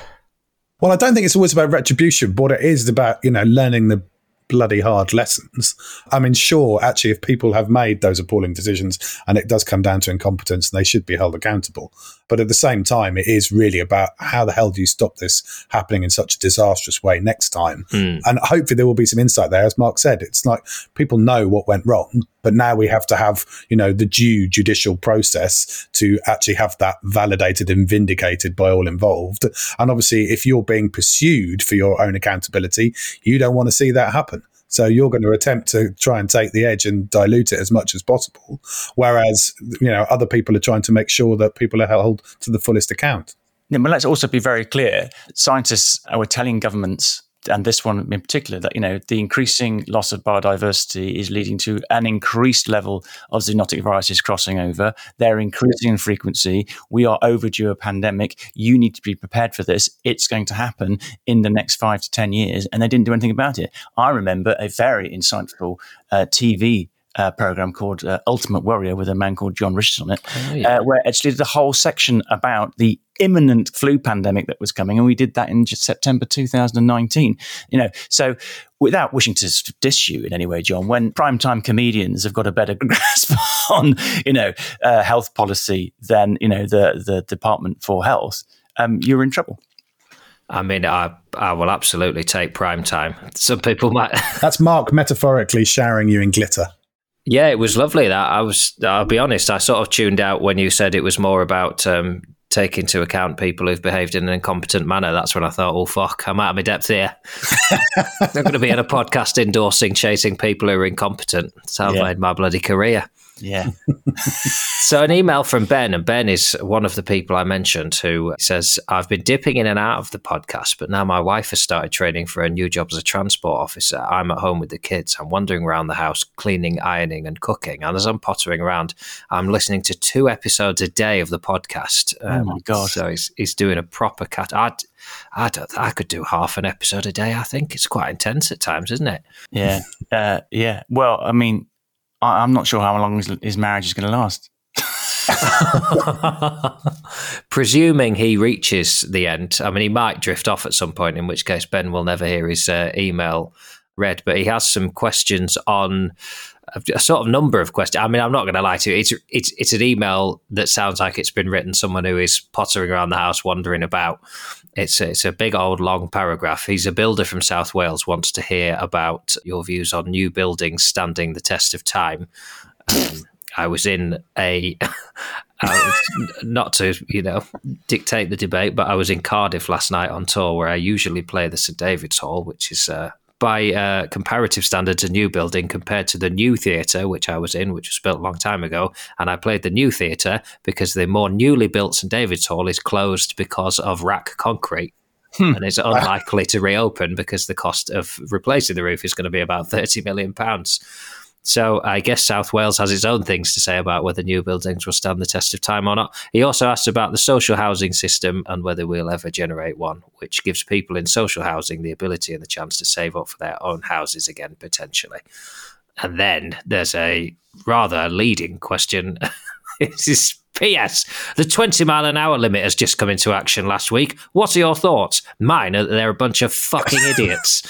[SPEAKER 3] Well, I don't think it's always about retribution, but it is about you know learning the bloody hard lessons. I mean, sure, actually, if people have made those appalling decisions and it does come down to incompetence, and they should be held accountable. But at the same time, it is really about how the hell do you stop this happening in such a disastrous way next time?
[SPEAKER 1] Mm.
[SPEAKER 3] And hopefully there will be some insight there. As Mark said, it's like people know what went wrong, but now we have to have, you know, the due judicial process to actually have that validated and vindicated by all involved. And obviously, if you're being pursued for your own accountability, you don't want to see that happen. So you're going to attempt to try and take the edge and dilute it as much as possible. Whereas, you know, other people are trying to make sure that people are held to the fullest account.
[SPEAKER 2] Yeah, but let's also be very clear. Scientists are telling governments and this one in particular, that you know the increasing loss of biodiversity is leading to an increased level of zoonotic viruses crossing over. They're increasing in frequency. We are overdue a pandemic. You need to be prepared for this. It's going to happen in the next five to ten years, and they didn't do anything about it. I remember a very insightful uh, TV uh, program called uh, Ultimate Worrier with a man called Jon Richardson on it,
[SPEAKER 1] Oh, yeah.
[SPEAKER 2] uh, where actually did a whole section about the imminent flu pandemic that was coming, and we did that in just September 2019. You know, so without wishing to diss you in any way, Jon, when primetime comedians have got a better grasp on you know uh, health policy than you know the the Department for Health, um, you're in trouble.
[SPEAKER 1] I mean, I I will absolutely take prime time. Some people might.
[SPEAKER 3] That's Mark metaphorically showering you in glitter.
[SPEAKER 1] Yeah, it was lovely. That I was. I'll be honest. I sort of tuned out when you said it was more about um, taking into account people who've behaved in an incompetent manner. That's when I thought, oh fuck, I'm out of my depth here. I'm going to be on a podcast endorsing chasing people who are incompetent. That's how I've
[SPEAKER 2] Yeah.
[SPEAKER 1] made my bloody career.
[SPEAKER 2] Yeah,
[SPEAKER 1] So, an email from Ben, and Ben is one of the people I mentioned who says, I've been dipping in and out of the podcast, but now my wife has started training for a new job as a transport officer. I'm at home with the kids. I'm wandering around the house, cleaning, ironing, and cooking. And as I'm pottering around, I'm listening to two episodes a day of the podcast. Um,
[SPEAKER 2] my God.
[SPEAKER 1] So, he's, he's doing a proper cut. I'd, I don't. I could do half an episode a day. I think it's quite intense at times, isn't it?
[SPEAKER 2] yeah, uh, yeah. Well, I mean, I, I'm not sure how long his, his marriage is going to last.
[SPEAKER 1] Presuming he reaches the end, I mean, he might drift off at some point, in which case Ben will never hear his uh, email read. But he has some questions on a, a sort of number of questions. I mean, I'm not going to lie to you. It's it's it's an email that sounds like it's been written someone who is pottering around the house, wandering about. It's a, it's a big old long paragraph. He's a builder from South Wales. Wants to hear about your views on new buildings standing the test of time. Um, I was in a, not to you know dictate the debate, but I was in Cardiff last night on tour, where I usually play the St David's Hall, which is uh, by uh, comparative standards a new building compared to the new theatre, which I was in, which was built a long time ago. And I played the new theatre because the more newly built St David's Hall is closed because of RAAC concrete. And is unlikely to reopen because the cost of replacing the roof is going to be about thirty million pounds. So I guess South Wales has its own things to say about whether new buildings will stand the test of time or not. He also asked about the social housing system and whether we'll ever generate one, which gives people in social housing the ability and the chance to save up for their own houses again, potentially. And then there's a rather leading question. this is P.S. The 20 mile an hour limit has just come into action last week. What are your thoughts? Mine are that they're a bunch of fucking idiots.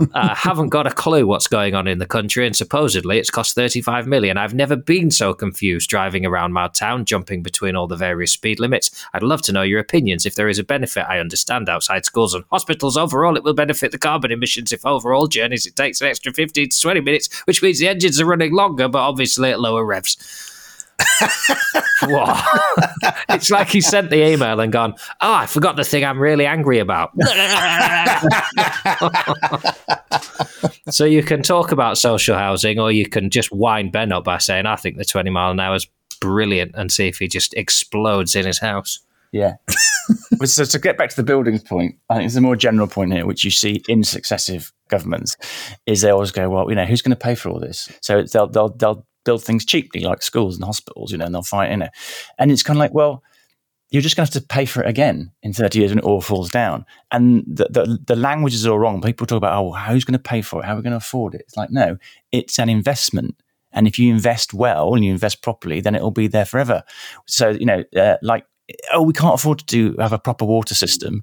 [SPEAKER 1] uh, haven't got a clue what's going on in the country, and supposedly it's cost 35 million. I've never been so confused driving around my town, jumping between all the various speed limits. I'd love to know your opinions. If there is a benefit, I understand outside schools and hospitals. Overall, it will benefit the carbon emissions. If overall journeys, it takes an extra 15 to 20 minutes, which means the engines are running longer, but obviously at lower revs. it's like he sent the email and gone, Oh, I forgot the thing I'm really angry about. so you can talk about social housing or you can just wind Ben up by saying, I think the 20 mile an hour is brilliant and see if he just explodes in his house.
[SPEAKER 2] Yeah. So to get back to the buildings point, I think there's a more general point here, which you see in successive governments, is they always go, well, you know, who's going to pay for all this? So they'll they'll they'll build things cheaply, like schools and hospitals, you know, and they'll fight in it. And it's kind of like, well, you're just going to have to pay for it again in 30 years when it all falls down. And the, the, the language is all wrong. People talk about, oh, who's going to pay for it? How are we going to afford it? It's like, no, it's an investment. And if you invest well and you invest properly, then it'll be there forever. So, you know, uh, like, oh, we can't afford to do, have a proper water system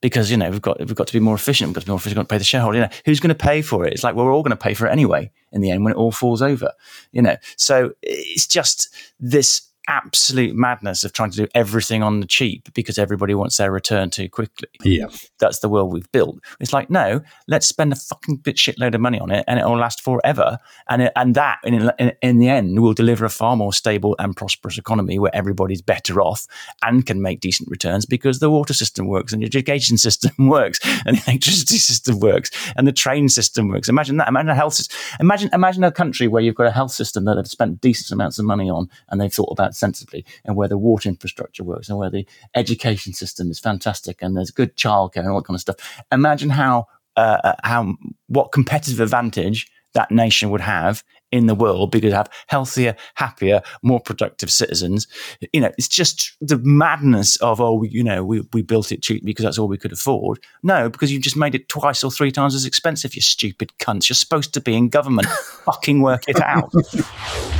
[SPEAKER 2] because, you know, we've got, we've got to be more efficient. We've got to be more efficient. We've got to pay the shareholder. You know, who's going to pay for it? It's like, well, we're all going to pay for it anyway in the end when it all falls over, you know. So it's just this absolute madness of trying to do everything on the cheap because everybody wants their return too quickly.
[SPEAKER 3] Yeah.
[SPEAKER 2] That's the world we've built. It's like, no, let's spend a fucking bit shitload of money on it and it will last forever. And it, and that, in, in, in the end, will deliver a far more stable and prosperous economy where everybody's better off and can make decent returns because the water system works and the education system works and the electricity system works and the train system works. Imagine that. Imagine a health system. Imagine, imagine a country where you've got a health system that they've spent decent amounts of money on and they've thought about sensibly and where the water infrastructure works and where the education system is fantastic and there's good childcare and all that kind of stuff. Imagine how uh, uh, how what competitive advantage that nation would have in the world because have healthier, happier, more productive citizens. You know, it's just the madness of oh, you know, we we built it cheap because that's all we could afford. No, because you've just made it twice or three times as expensive. You stupid cunts. You're supposed to be in government. Fucking work it out.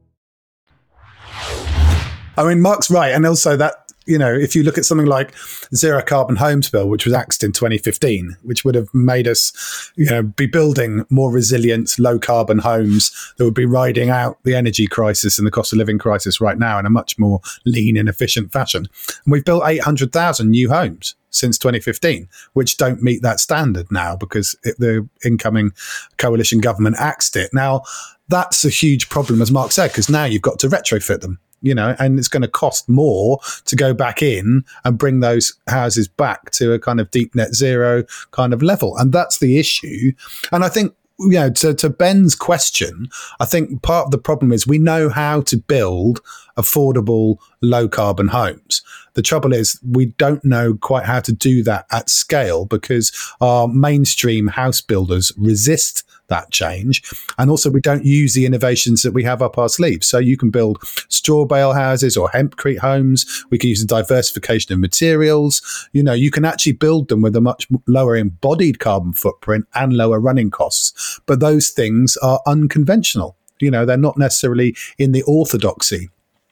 [SPEAKER 3] I mean, Mark's right. And also that, you know, if you look at something like Zero Carbon Homes Bill, which was axed in 2015, which would have made us, you know, be building more resilient, low carbon homes that would be riding out the energy crisis and the cost of living crisis right now in a much more lean and efficient fashion. And we've built 800,000 new homes since 2015, which don't meet that standard now because it, the incoming coalition government axed it. Now, that's a huge problem, as Mark said, because now you've got to retrofit them you know, and it's going to cost more to go back in and bring those houses back to a kind of deep net zero kind of level. And that's the issue. And I think you know, to, to Ben's question, I think part of the problem is we know how to build affordable, low carbon homes. The trouble is, we don't know quite how to do that at scale because our mainstream house builders resist that change. And also, we don't use the innovations that we have up our sleeves. So you can build straw bale houses or hempcrete homes. We can use a diversification of materials. You know, you can actually build them with a much lower embodied carbon footprint and lower running costs. But those things are unconventional. You know, they're not necessarily in the orthodoxy.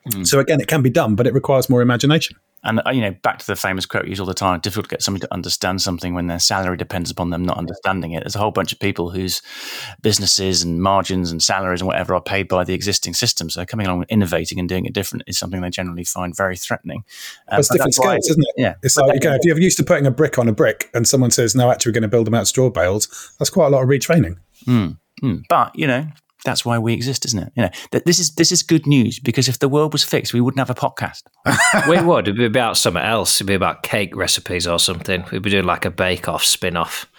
[SPEAKER 3] Mm. So again, it can be done, but it requires more imagination.
[SPEAKER 2] And uh, you know, back to the famous quote used all the time: difficult to get somebody to understand something when their salary depends upon them not understanding it. There's a whole bunch of people whose businesses and margins and salaries and whatever are paid by the existing system. So coming along and innovating and doing it different is something they generally find very threatening.
[SPEAKER 3] Um, it's different scales, isn't it?
[SPEAKER 2] Yeah,
[SPEAKER 3] it's like again, if you're used to putting a brick on a brick, and someone says, "No, actually, we're going to build them out of straw bales," that's quite a lot of retraining.
[SPEAKER 2] Mm, mm. But you know, that's why we exist, isn't it? You know, that this is this is good news because if the world was fixed, we wouldn't have a podcast.
[SPEAKER 1] we would. It'd be about something else. It'd be about cake recipes or something. We'd be doing like a bake off spin off.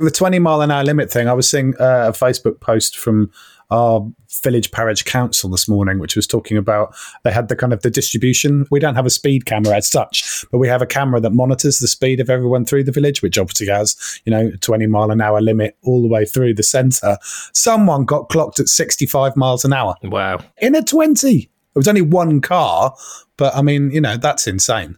[SPEAKER 3] The 20 mile an hour limit thing, I was seeing uh, a Facebook post from our village parish council this morning, which was talking about they had the kind of the distribution. We don't have a speed camera as such, but we have a camera that monitors the speed of everyone through the village, which obviously has, you know, 20 mile an hour limit all the way through the centre. Someone got clocked at 65 miles an hour.
[SPEAKER 1] Wow.
[SPEAKER 3] In a 20. It was only one car, but I mean, you know, that's insane.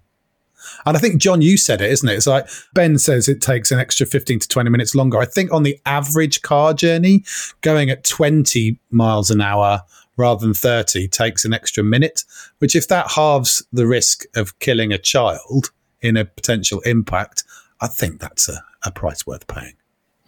[SPEAKER 3] And I think, Jon, you said it, isn't it? It's like Ben says it takes an extra 15 to 20 minutes longer. I think on the average car journey, going at 20 miles an hour rather than 30 takes an extra minute, which, if that halves the risk of killing a child in a potential impact, I think that's a, a price worth paying.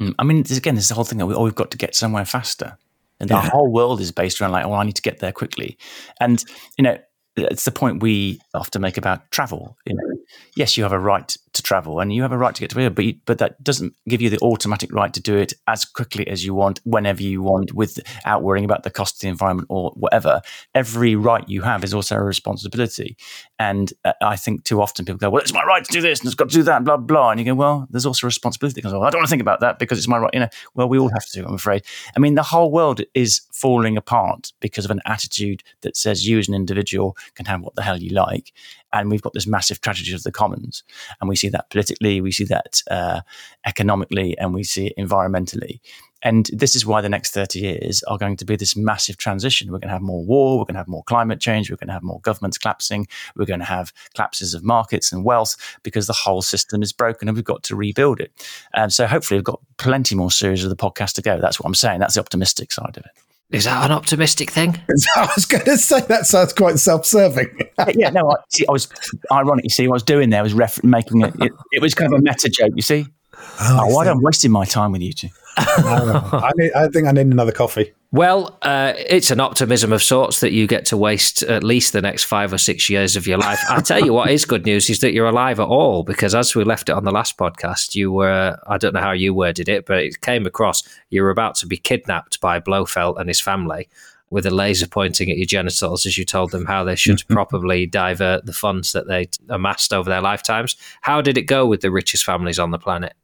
[SPEAKER 2] Mm, I mean, again, there's the whole thing that we, oh, we've got to get somewhere faster. And the
[SPEAKER 3] Yeah.
[SPEAKER 2] whole world is based around like, oh, I need to get there quickly. And, you know, it's the point we often make about travel. You know, yes, you have a right to travel and you have a right to get to where, but you, but that doesn't give you the automatic right to do it as quickly as you want, whenever you want, without worrying about the cost of the environment or whatever. Every right you have is also a responsibility. And uh, I think too often people go, well, it's my right to do this and it's got to do that, blah blah. And you go, well, there's also a responsibility. Because well, I don't want to think about that because it's my right. You know, well, we all have to. I'm afraid. I mean, the whole world is falling apart because of an attitude that says you as an individual can have what the hell you like. And we've got this massive tragedy of the commons. And we see that politically, we see that uh, economically, and we see it environmentally. And this is why the next 30 years are going to be this massive transition. We're going to have more war, we're going to have more climate change, we're going to have more governments collapsing, we're going to have collapses of markets and wealth because the whole system is broken and we've got to rebuild it. And so hopefully we've got plenty more series of the podcast to go. That's what I'm saying. That's the optimistic side of it.
[SPEAKER 1] Is that an optimistic thing?
[SPEAKER 3] I was going to say that sounds quite self-serving.
[SPEAKER 2] Uh, yeah, no, I, see, I was ironic. You see, what I was doing there was ref- making it, it. It was kind of a meta joke. You see, oh, oh why am I wasting my time with you two?
[SPEAKER 3] I, need, I think I need another coffee.
[SPEAKER 1] Well, uh, it's an optimism of sorts that you get to waste at least the next five or six years of your life. I tell you what is good news is that you're alive at all, because as we left it on the last podcast, you were, I don't know how you worded it, but it came across you were about to be kidnapped by Blofeld and his family with a laser pointing at your genitals as you told them how they should properly divert the funds that they amassed over their lifetimes. How did it go with the richest families on the planet?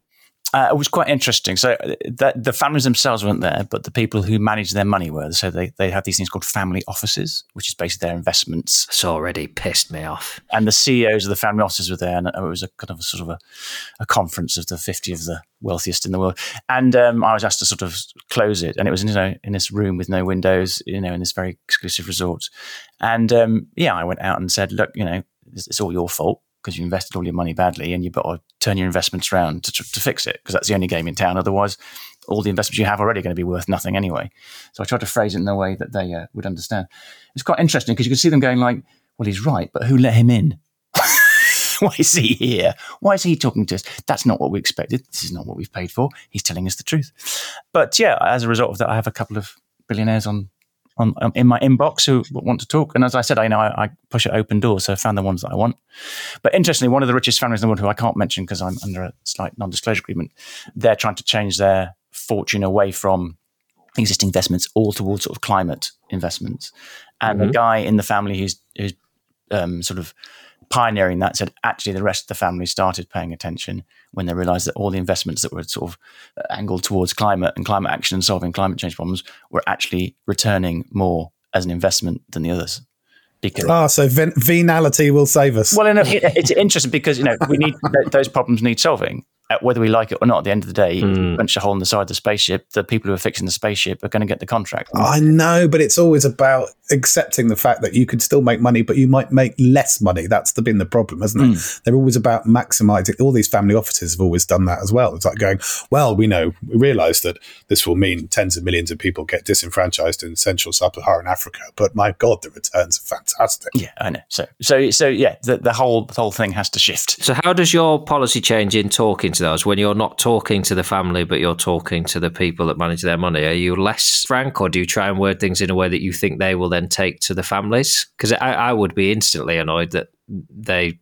[SPEAKER 2] Uh, it was quite interesting. So uh, the, the families themselves weren't there, but the people who manage their money were. So they, they have these things called family offices, which is basically their investments.
[SPEAKER 1] It's already pissed me off.
[SPEAKER 2] And the CEOs of the family offices were there, and it was a kind of a sort of a, a conference of the 50 of the wealthiest in the world. And um, I was asked to sort of close it, and it was you know in this room with no windows, you know, in this very exclusive resort. And um, yeah, I went out and said, look, you know, it's, it's all your fault because you invested all your money badly and you've got to turn your investments around to, to fix it because that's the only game in town. Otherwise, all the investments you have already are going to be worth nothing anyway. So I tried to phrase it in a way that they uh, would understand. It's quite interesting because you can see them going like, well, he's right, but who let him in? Why is he here? Why is he talking to us? That's not what we expected. This is not what we've paid for. He's telling us the truth. But yeah, as a result of that, I have a couple of billionaires on on, um, in my inbox who want to talk. And as I said, I know I, I, push it open doors, so I found the ones that I want. But interestingly, one of the richest families in the world, who I can't mention because I'm under a slight non-disclosure agreement, they're trying to change their fortune away from existing investments all towards sort of climate investments. And
[SPEAKER 1] Mhm.
[SPEAKER 2] the guy in the family who's, who's um, sort of pioneering that said actually the rest of the family started paying attention when they realized that all the investments that were sort of angled towards climate and climate action and solving climate change problems were actually returning more as an investment than the others because
[SPEAKER 3] Ah, so ven- venality will save us.
[SPEAKER 2] well, in a, it's interesting because you know we need those problems need solving, uh, whether we like it or not. At the end of the day, if you punch a hole in the side of the spaceship. The people who are fixing the spaceship are going to get the contract.
[SPEAKER 3] I know, but it's always about accepting the fact that you could still make money, but you might make less money. That's the, been the problem, hasn't it?
[SPEAKER 2] Mm.
[SPEAKER 3] They're always about maximizing. All these family offices have always done that as well. It's like going, well, we know, we realize that this will mean tens of millions of people get disenfranchised in Central Sub-Saharan Africa, but my God, the returns are fantastic.
[SPEAKER 2] Yeah, I know. So, so, so yeah, the, the whole the whole thing has to shift.
[SPEAKER 1] So, how does your policy change in talking to those when you're not talking to the family, but you're talking to the people that manage their money? Are you less frank, or do you try and word things in a way that you think they will then take to the families? Because I, I would be instantly annoyed that they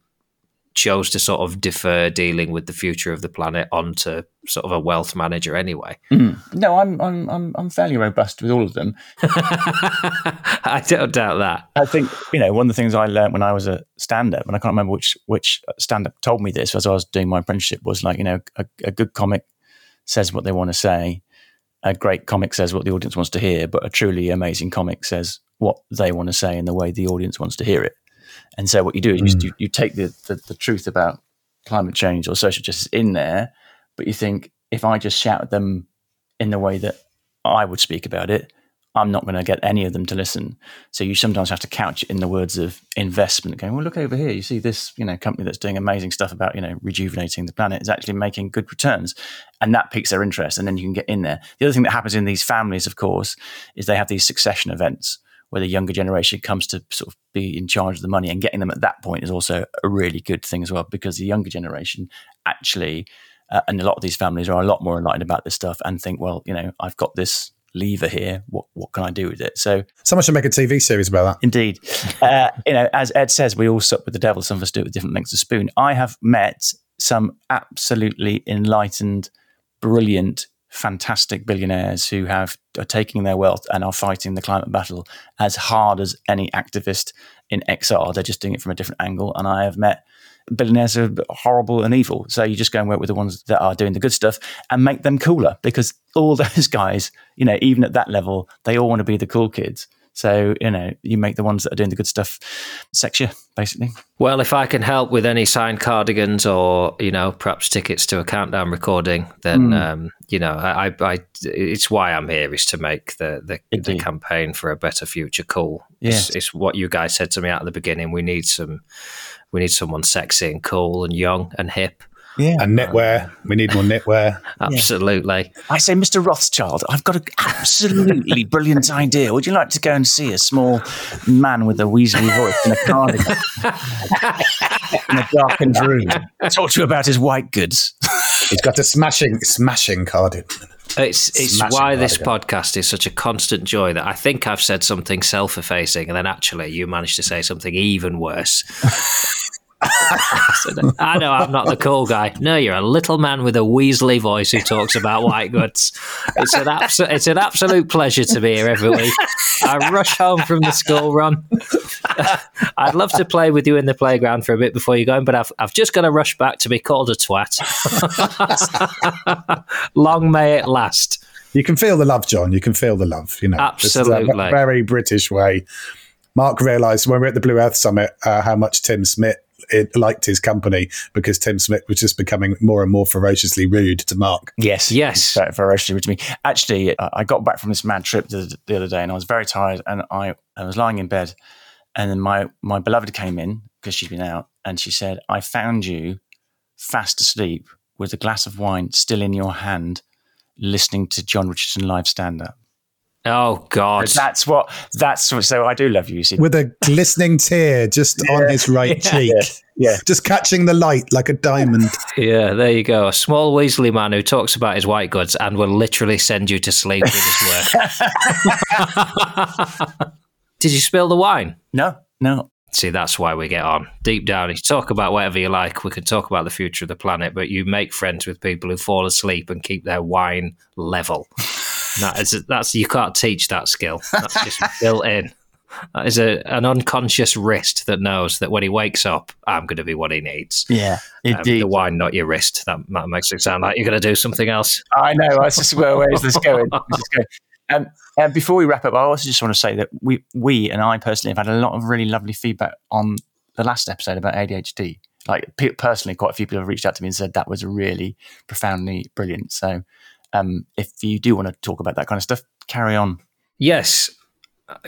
[SPEAKER 1] chose to sort of defer dealing with the future of the planet onto sort of a wealth manager anyway. Mm.
[SPEAKER 2] No, I'm I'm I'm I'm fairly robust with all of them.
[SPEAKER 1] I don't doubt that.
[SPEAKER 2] I think you know one of the things I learned when I was a stand-up, and I can't remember which which stand-up told me this as I was doing my apprenticeship was like you know a, a good comic says what they want to say. A great comic says what the audience wants to hear, but a truly amazing comic says what they want to say in the way the audience wants to hear it. And so what you do is
[SPEAKER 3] Mm.
[SPEAKER 2] you, you take the, the, the truth about climate change or social justice in there, but you think if I just shout at them in the way that I would speak about it, I'm not going to get any of them to listen. So you sometimes have to couch it in the words of investment, going, well, look over here. You see this, you know, company that's doing amazing stuff about, you know, rejuvenating the planet is actually making good returns. And that piques their interest. And then you can get in there. The other thing that happens in these families, of course, is they have these succession events where the younger generation comes to sort of be in charge of the money and getting them at that point is also a really good thing as well because the younger generation actually uh, and a lot of these families are a lot more enlightened about this stuff and think well you know i've got this lever here what what can i do with it so
[SPEAKER 3] Someone should make a TV series about that.
[SPEAKER 2] Indeed. Uh, you know, as Ed says, we all sup with the devil. Some of us do it with different lengths of spoon. I have met some absolutely enlightened, brilliant, fantastic billionaires who have are taking their wealth and are fighting the climate battle as hard as any activist in XR. They're just doing it from a different angle. And I have met billionaires who are horrible and evil. So you just go and work with the ones that are doing the good stuff and make them cooler because all those guys, you know, even at that level, they all want to be the cool kids. So, you know, you make the ones that are doing the good stuff sexier, basically.
[SPEAKER 1] Well, if I can help with any signed cardigans or you know perhaps tickets to a countdown recording, then
[SPEAKER 2] Mm.
[SPEAKER 1] um, you know I, I, I it's why I'm here is to make the the, the campaign for a better future cool. It's,
[SPEAKER 2] Yes.
[SPEAKER 1] it's what you guys said to me at the beginning. We need some, we need someone sexy and cool and young and hip.
[SPEAKER 2] Yeah.
[SPEAKER 3] And knitwear. We need more knitwear.
[SPEAKER 1] Absolutely.
[SPEAKER 2] I say, Mr. Rothschild, I've got an absolutely brilliant idea. Would you like to go and see a small man with a Weasley voice in a cardigan in a darkened room? Talk to you about his white goods.
[SPEAKER 3] He's got a smashing, smashing cardigan.
[SPEAKER 1] It's it's
[SPEAKER 3] Smashing
[SPEAKER 1] why this
[SPEAKER 3] cardigan.
[SPEAKER 1] podcast is such a constant joy that I think I've said something self-effacing, and then actually you managed to say something even worse. I know I'm not the cool guy. No, you're a little man with a Weasley voice who talks about white goods. It's an it's an absolute pleasure to be here every week. I rush home from the school run. I'd love to play with you in the playground for a bit before you go, in, but I've I've just got to rush back to be called a twat. Long may it last.
[SPEAKER 3] You can feel the love, Jon. You can feel the love. You know,
[SPEAKER 1] Absolutely.
[SPEAKER 3] very British way. Mark realised when we were at the Blue Earth Summit uh, how much Tim Smit it liked his company because Tim Smit was just becoming more and more ferociously rude to Mark.
[SPEAKER 2] Yes.
[SPEAKER 1] Yes.
[SPEAKER 2] Ferociously rude to me. Actually, uh, I got back from this mad trip the, the other day and I was very tired and I, I was lying in bed and then my, my beloved came in because she'd been out and she said, I found you fast asleep with a glass of wine still in your hand listening to Jon Richardson live stand up.
[SPEAKER 1] Oh God.
[SPEAKER 2] That's what, that's what, so I do love you. you see.
[SPEAKER 3] With a glistening tear just on his right
[SPEAKER 2] Yeah.
[SPEAKER 3] cheek.
[SPEAKER 2] Yeah.
[SPEAKER 3] Just catching the light like a diamond.
[SPEAKER 1] Yeah, there you go. A small Weasley man who talks about his white goods and will literally send you to sleep with his work. Did you spill the wine?
[SPEAKER 2] No, no.
[SPEAKER 1] See, that's why we get on. Deep down, you talk about whatever you like. We can talk about the future of the planet, but you make friends with people who fall asleep and keep their wine level. That is, that's you can't teach that skill. That's just built in. That is a, an unconscious wrist that knows that when he wakes up, I'm going to be what he needs.
[SPEAKER 2] Yeah,
[SPEAKER 1] Um,
[SPEAKER 2] indeed.
[SPEAKER 1] the wine, not your wrist. That, that makes it sound like you're going to do something else.
[SPEAKER 2] I know. I just where, where is this going? This going? Um, and before we wrap up, I also just want to say that we, we and I personally have had a lot of really lovely feedback on the last episode about ADHD. Like pe- personally, quite a few people have reached out to me and said that was really profoundly brilliant. So, um, if you do want to talk about that kind of stuff, carry on.
[SPEAKER 1] Yes,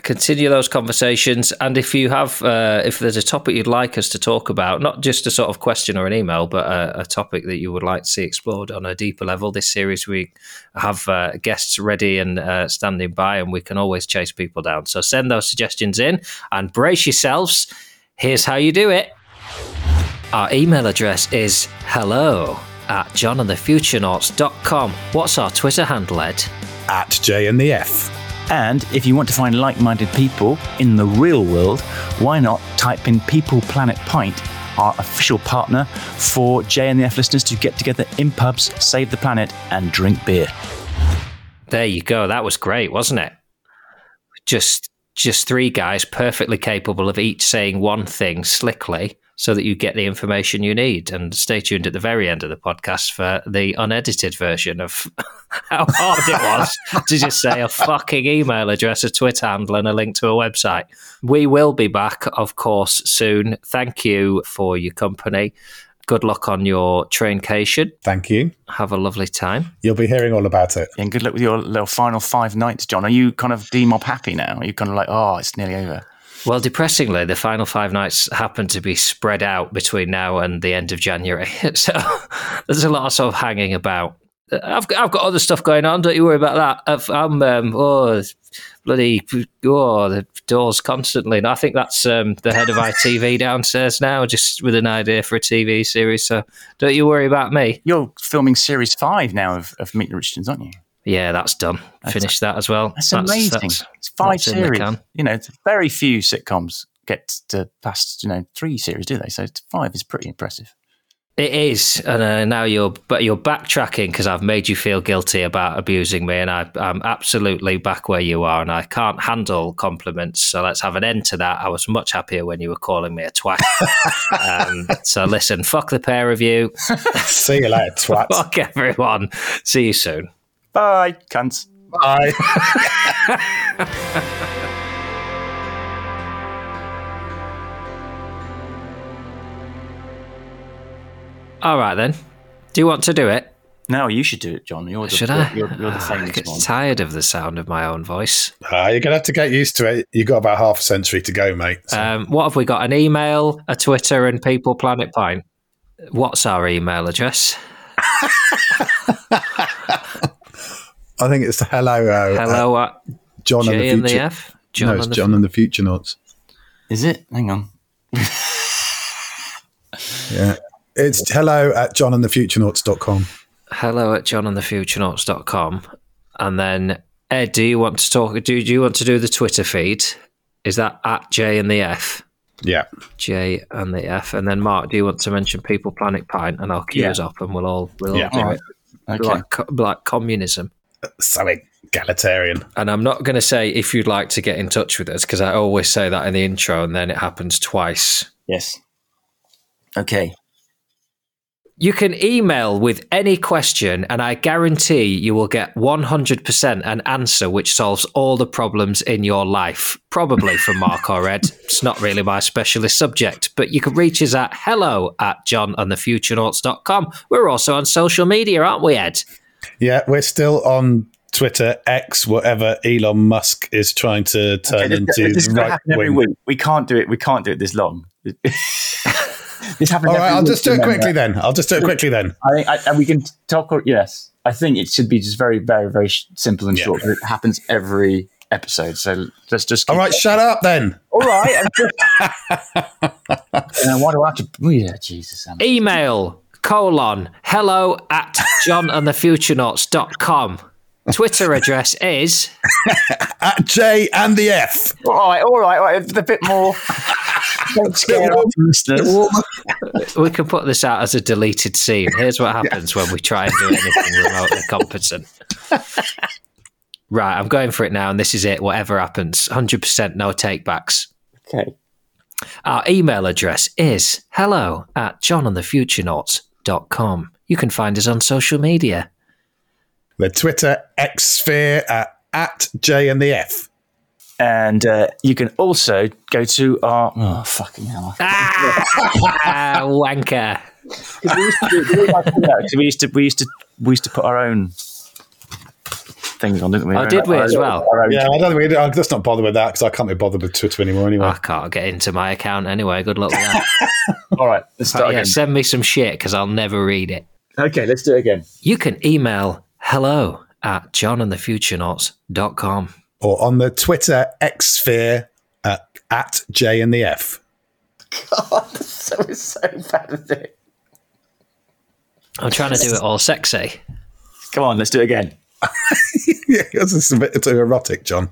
[SPEAKER 1] continue those conversations. And if you have, uh, if there's a topic you'd like us to talk about, not just a sort of question or an email, but a, a topic that you would like to see explored on a deeper level, this series we have uh, guests ready and uh, standing by, and we can always chase people down. So send those suggestions in and brace yourselves. Here's how you do it. Our email address is hello at jonandthefuturenauts.com. What's our Twitter handle, Ed?
[SPEAKER 3] At J and the F.
[SPEAKER 2] And if you want to find like minded people in the real world, why not type in People Planet Pint, our official partner for J and the F listeners to get together in pubs, save the planet, and drink beer.
[SPEAKER 1] There you go. That was great, wasn't it? Just just three guys perfectly capable of each saying one thing slickly so that you get the information you need. And stay tuned at the very end of the podcast for the unedited version of how hard it was to just say a fucking email address, a Twitter handle, and a link to a website. We will be back, of course, soon. Thank you for your company. Good luck on your traincation.
[SPEAKER 3] Thank you.
[SPEAKER 1] Have a lovely time.
[SPEAKER 3] You'll be hearing all about it.
[SPEAKER 2] And good luck with your little final five nights, Jon. Are you kind of demob happy now? Are you kind of like, oh, it's nearly over?
[SPEAKER 1] Well, depressingly, the final five nights happen to be spread out between now and the end of January. so there's a lot of sort of hanging about. I've, I've got other stuff going on. Don't you worry about that. I've, I'm, um, oh, bloody, oh, the doors constantly. And I think that's um, the head of ITV downstairs now, just with an idea for a TV series. So don't you worry about me.
[SPEAKER 2] You're filming series five now of, of Meet the Richardsons, aren't you?
[SPEAKER 1] Yeah, that's done. Finished that as well.
[SPEAKER 2] That's, amazing.
[SPEAKER 1] that's-
[SPEAKER 2] it's five
[SPEAKER 1] that's
[SPEAKER 2] series. You know, very few sitcoms get to past you know three series, do they? So five is pretty impressive.
[SPEAKER 1] It is, and uh, now you're but you're backtracking because I've made you feel guilty about abusing me, and I, I'm absolutely back where you are, and I can't handle compliments. So let's have an end to that. I was much happier when you were calling me a twat. um, so listen, fuck the pair of you.
[SPEAKER 3] See you later, twat.
[SPEAKER 1] fuck everyone. See you soon.
[SPEAKER 2] Bye, cunts.
[SPEAKER 3] Bye.
[SPEAKER 1] All right then. Do you want to do it?
[SPEAKER 2] No, you should do it, Jon. You're the,
[SPEAKER 1] Should I?
[SPEAKER 2] You're, you're the
[SPEAKER 1] I
[SPEAKER 2] famous
[SPEAKER 1] get
[SPEAKER 2] one.
[SPEAKER 1] tired of the sound of my own voice.
[SPEAKER 3] Ah, you're going to have to get used to it. You've got about half a century to go, mate. So-
[SPEAKER 1] Um, what have we got? An email, a Twitter, and People Planet Pint. What's our email address?
[SPEAKER 3] I think it's hello. Uh,
[SPEAKER 1] Hello
[SPEAKER 3] uh,
[SPEAKER 1] at
[SPEAKER 3] Jon and
[SPEAKER 1] J
[SPEAKER 3] the
[SPEAKER 1] and the
[SPEAKER 3] future.
[SPEAKER 1] F.
[SPEAKER 3] no, it's
[SPEAKER 1] and the
[SPEAKER 3] Jon and the Futurenauts.
[SPEAKER 2] Is it? Hang on.
[SPEAKER 3] Yeah. It's hello at jonandthefuturenauts.com.
[SPEAKER 1] hello at jonandthefuturenauts.com. And then, Ed, do you want to talk? Do, do you want to do the Twitter feed? Is that at J and the F?
[SPEAKER 3] Yeah.
[SPEAKER 1] J and the F. And then, Mark, do you want to mention People Planet Pint? And I'll cue
[SPEAKER 2] Yeah.
[SPEAKER 1] us up and we'll all, we'll
[SPEAKER 3] Yeah.
[SPEAKER 1] all do
[SPEAKER 2] Alright.
[SPEAKER 1] it.
[SPEAKER 2] Okay.
[SPEAKER 1] Like, like communism.
[SPEAKER 3] Something egalitarian.
[SPEAKER 1] And I'm not going to say if you'd like to get in touch with us because I always say that in the intro and then it happens twice.
[SPEAKER 2] Yes. Okay.
[SPEAKER 1] You can email with any question, and I guarantee you will get 100% an answer which solves all the problems in your life. Probably from Mark or Ed. It's not really my specialist subject, but you can reach us at hello at jonandthefuturenauts.com. We're also on social media, aren't we, Ed?
[SPEAKER 3] Yeah, we're still on Twitter, X, whatever Elon Musk is trying to turn
[SPEAKER 2] Okay, this,
[SPEAKER 3] into
[SPEAKER 2] this is going to
[SPEAKER 3] right
[SPEAKER 2] happen every
[SPEAKER 3] wing.
[SPEAKER 2] week. We can't do it. We can't do it this long. this happens.
[SPEAKER 3] All right, I'll just do it quickly then. I'll just do it quickly then.
[SPEAKER 2] I think, I, and we can talk. Yes, I think it should be just very, very, very simple and
[SPEAKER 3] Yeah.
[SPEAKER 2] short. It happens every episode, so let's just.
[SPEAKER 3] All
[SPEAKER 2] keep-
[SPEAKER 3] right, shut up then.
[SPEAKER 2] all right. I'm just- Uh, why do I have to? oh, Yeah, Jesus. I'm-
[SPEAKER 1] Email colon hello at jonandthefuturenauts.com. Twitter address is
[SPEAKER 3] At J and the F.
[SPEAKER 2] All right, all right, all right. A bit more. Don't scare off the listeners.
[SPEAKER 1] we can put this out as a deleted scene. Here's what happens when we try and do anything remotely competent. Right, I'm going for it now, and this is it. Whatever happens, 100% no takebacks.
[SPEAKER 2] Okay.
[SPEAKER 1] Our email address is hello at jonandthefuturenauts.com. You can find us on social media.
[SPEAKER 3] The Twitter X sphere at, at J and the F.
[SPEAKER 2] And uh, you can also go to our. Oh, fucking hell.
[SPEAKER 1] Ah, wanker.
[SPEAKER 2] we used to do, we used to we used to we used to put our own things on, didn't we?
[SPEAKER 1] Oh, did we as well?
[SPEAKER 3] Yeah, I don't think we, I'll just not bother with that because I can't be bothered with Twitter anymore anyway.
[SPEAKER 1] I can't get into my account anyway. Good luck with that.
[SPEAKER 2] All right, let's start
[SPEAKER 1] Oh, yeah,
[SPEAKER 2] again.
[SPEAKER 1] send me some shit because I'll never read it.
[SPEAKER 2] Okay, let's do it again.
[SPEAKER 1] You can email hello at jonandthefuturenauts.com.
[SPEAKER 3] Or on the Twitter X sphere at, uh, at J and the F.
[SPEAKER 2] God, so it's so bad at it.
[SPEAKER 1] I'm trying to do it all sexy.
[SPEAKER 2] Come on, let's do it again.
[SPEAKER 3] yeah, this is a bit too erotic, Jon.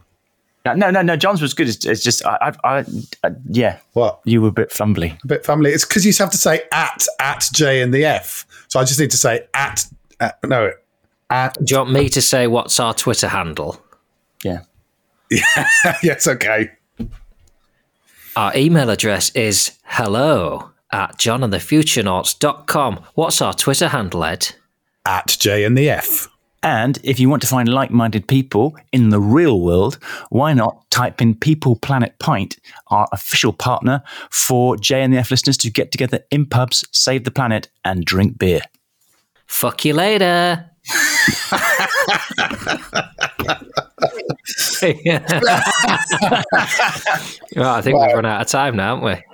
[SPEAKER 2] No, no, no, no. Jon's was good. It's, it's just, I, I, I, I, yeah.
[SPEAKER 3] What?
[SPEAKER 2] You were a bit fumbly.
[SPEAKER 3] A bit family. It's because you have to say at at J and the F. So I just need to say at, at no at.
[SPEAKER 1] Do you want me to say what's our Twitter handle?
[SPEAKER 2] Yeah. yeah.
[SPEAKER 3] yes, okay.
[SPEAKER 1] Our email address is hello at jonandthefuturenauts.com. What's our Twitter handle, Ed?
[SPEAKER 3] At J and the F.
[SPEAKER 2] And if you want to find like minded people in the real world, why not type in People Planet Pint, our official partner for J and the F listeners to get together in pubs, save the planet, and drink beer.
[SPEAKER 1] Fuck you later. well, I think we've run out of time now, haven't we?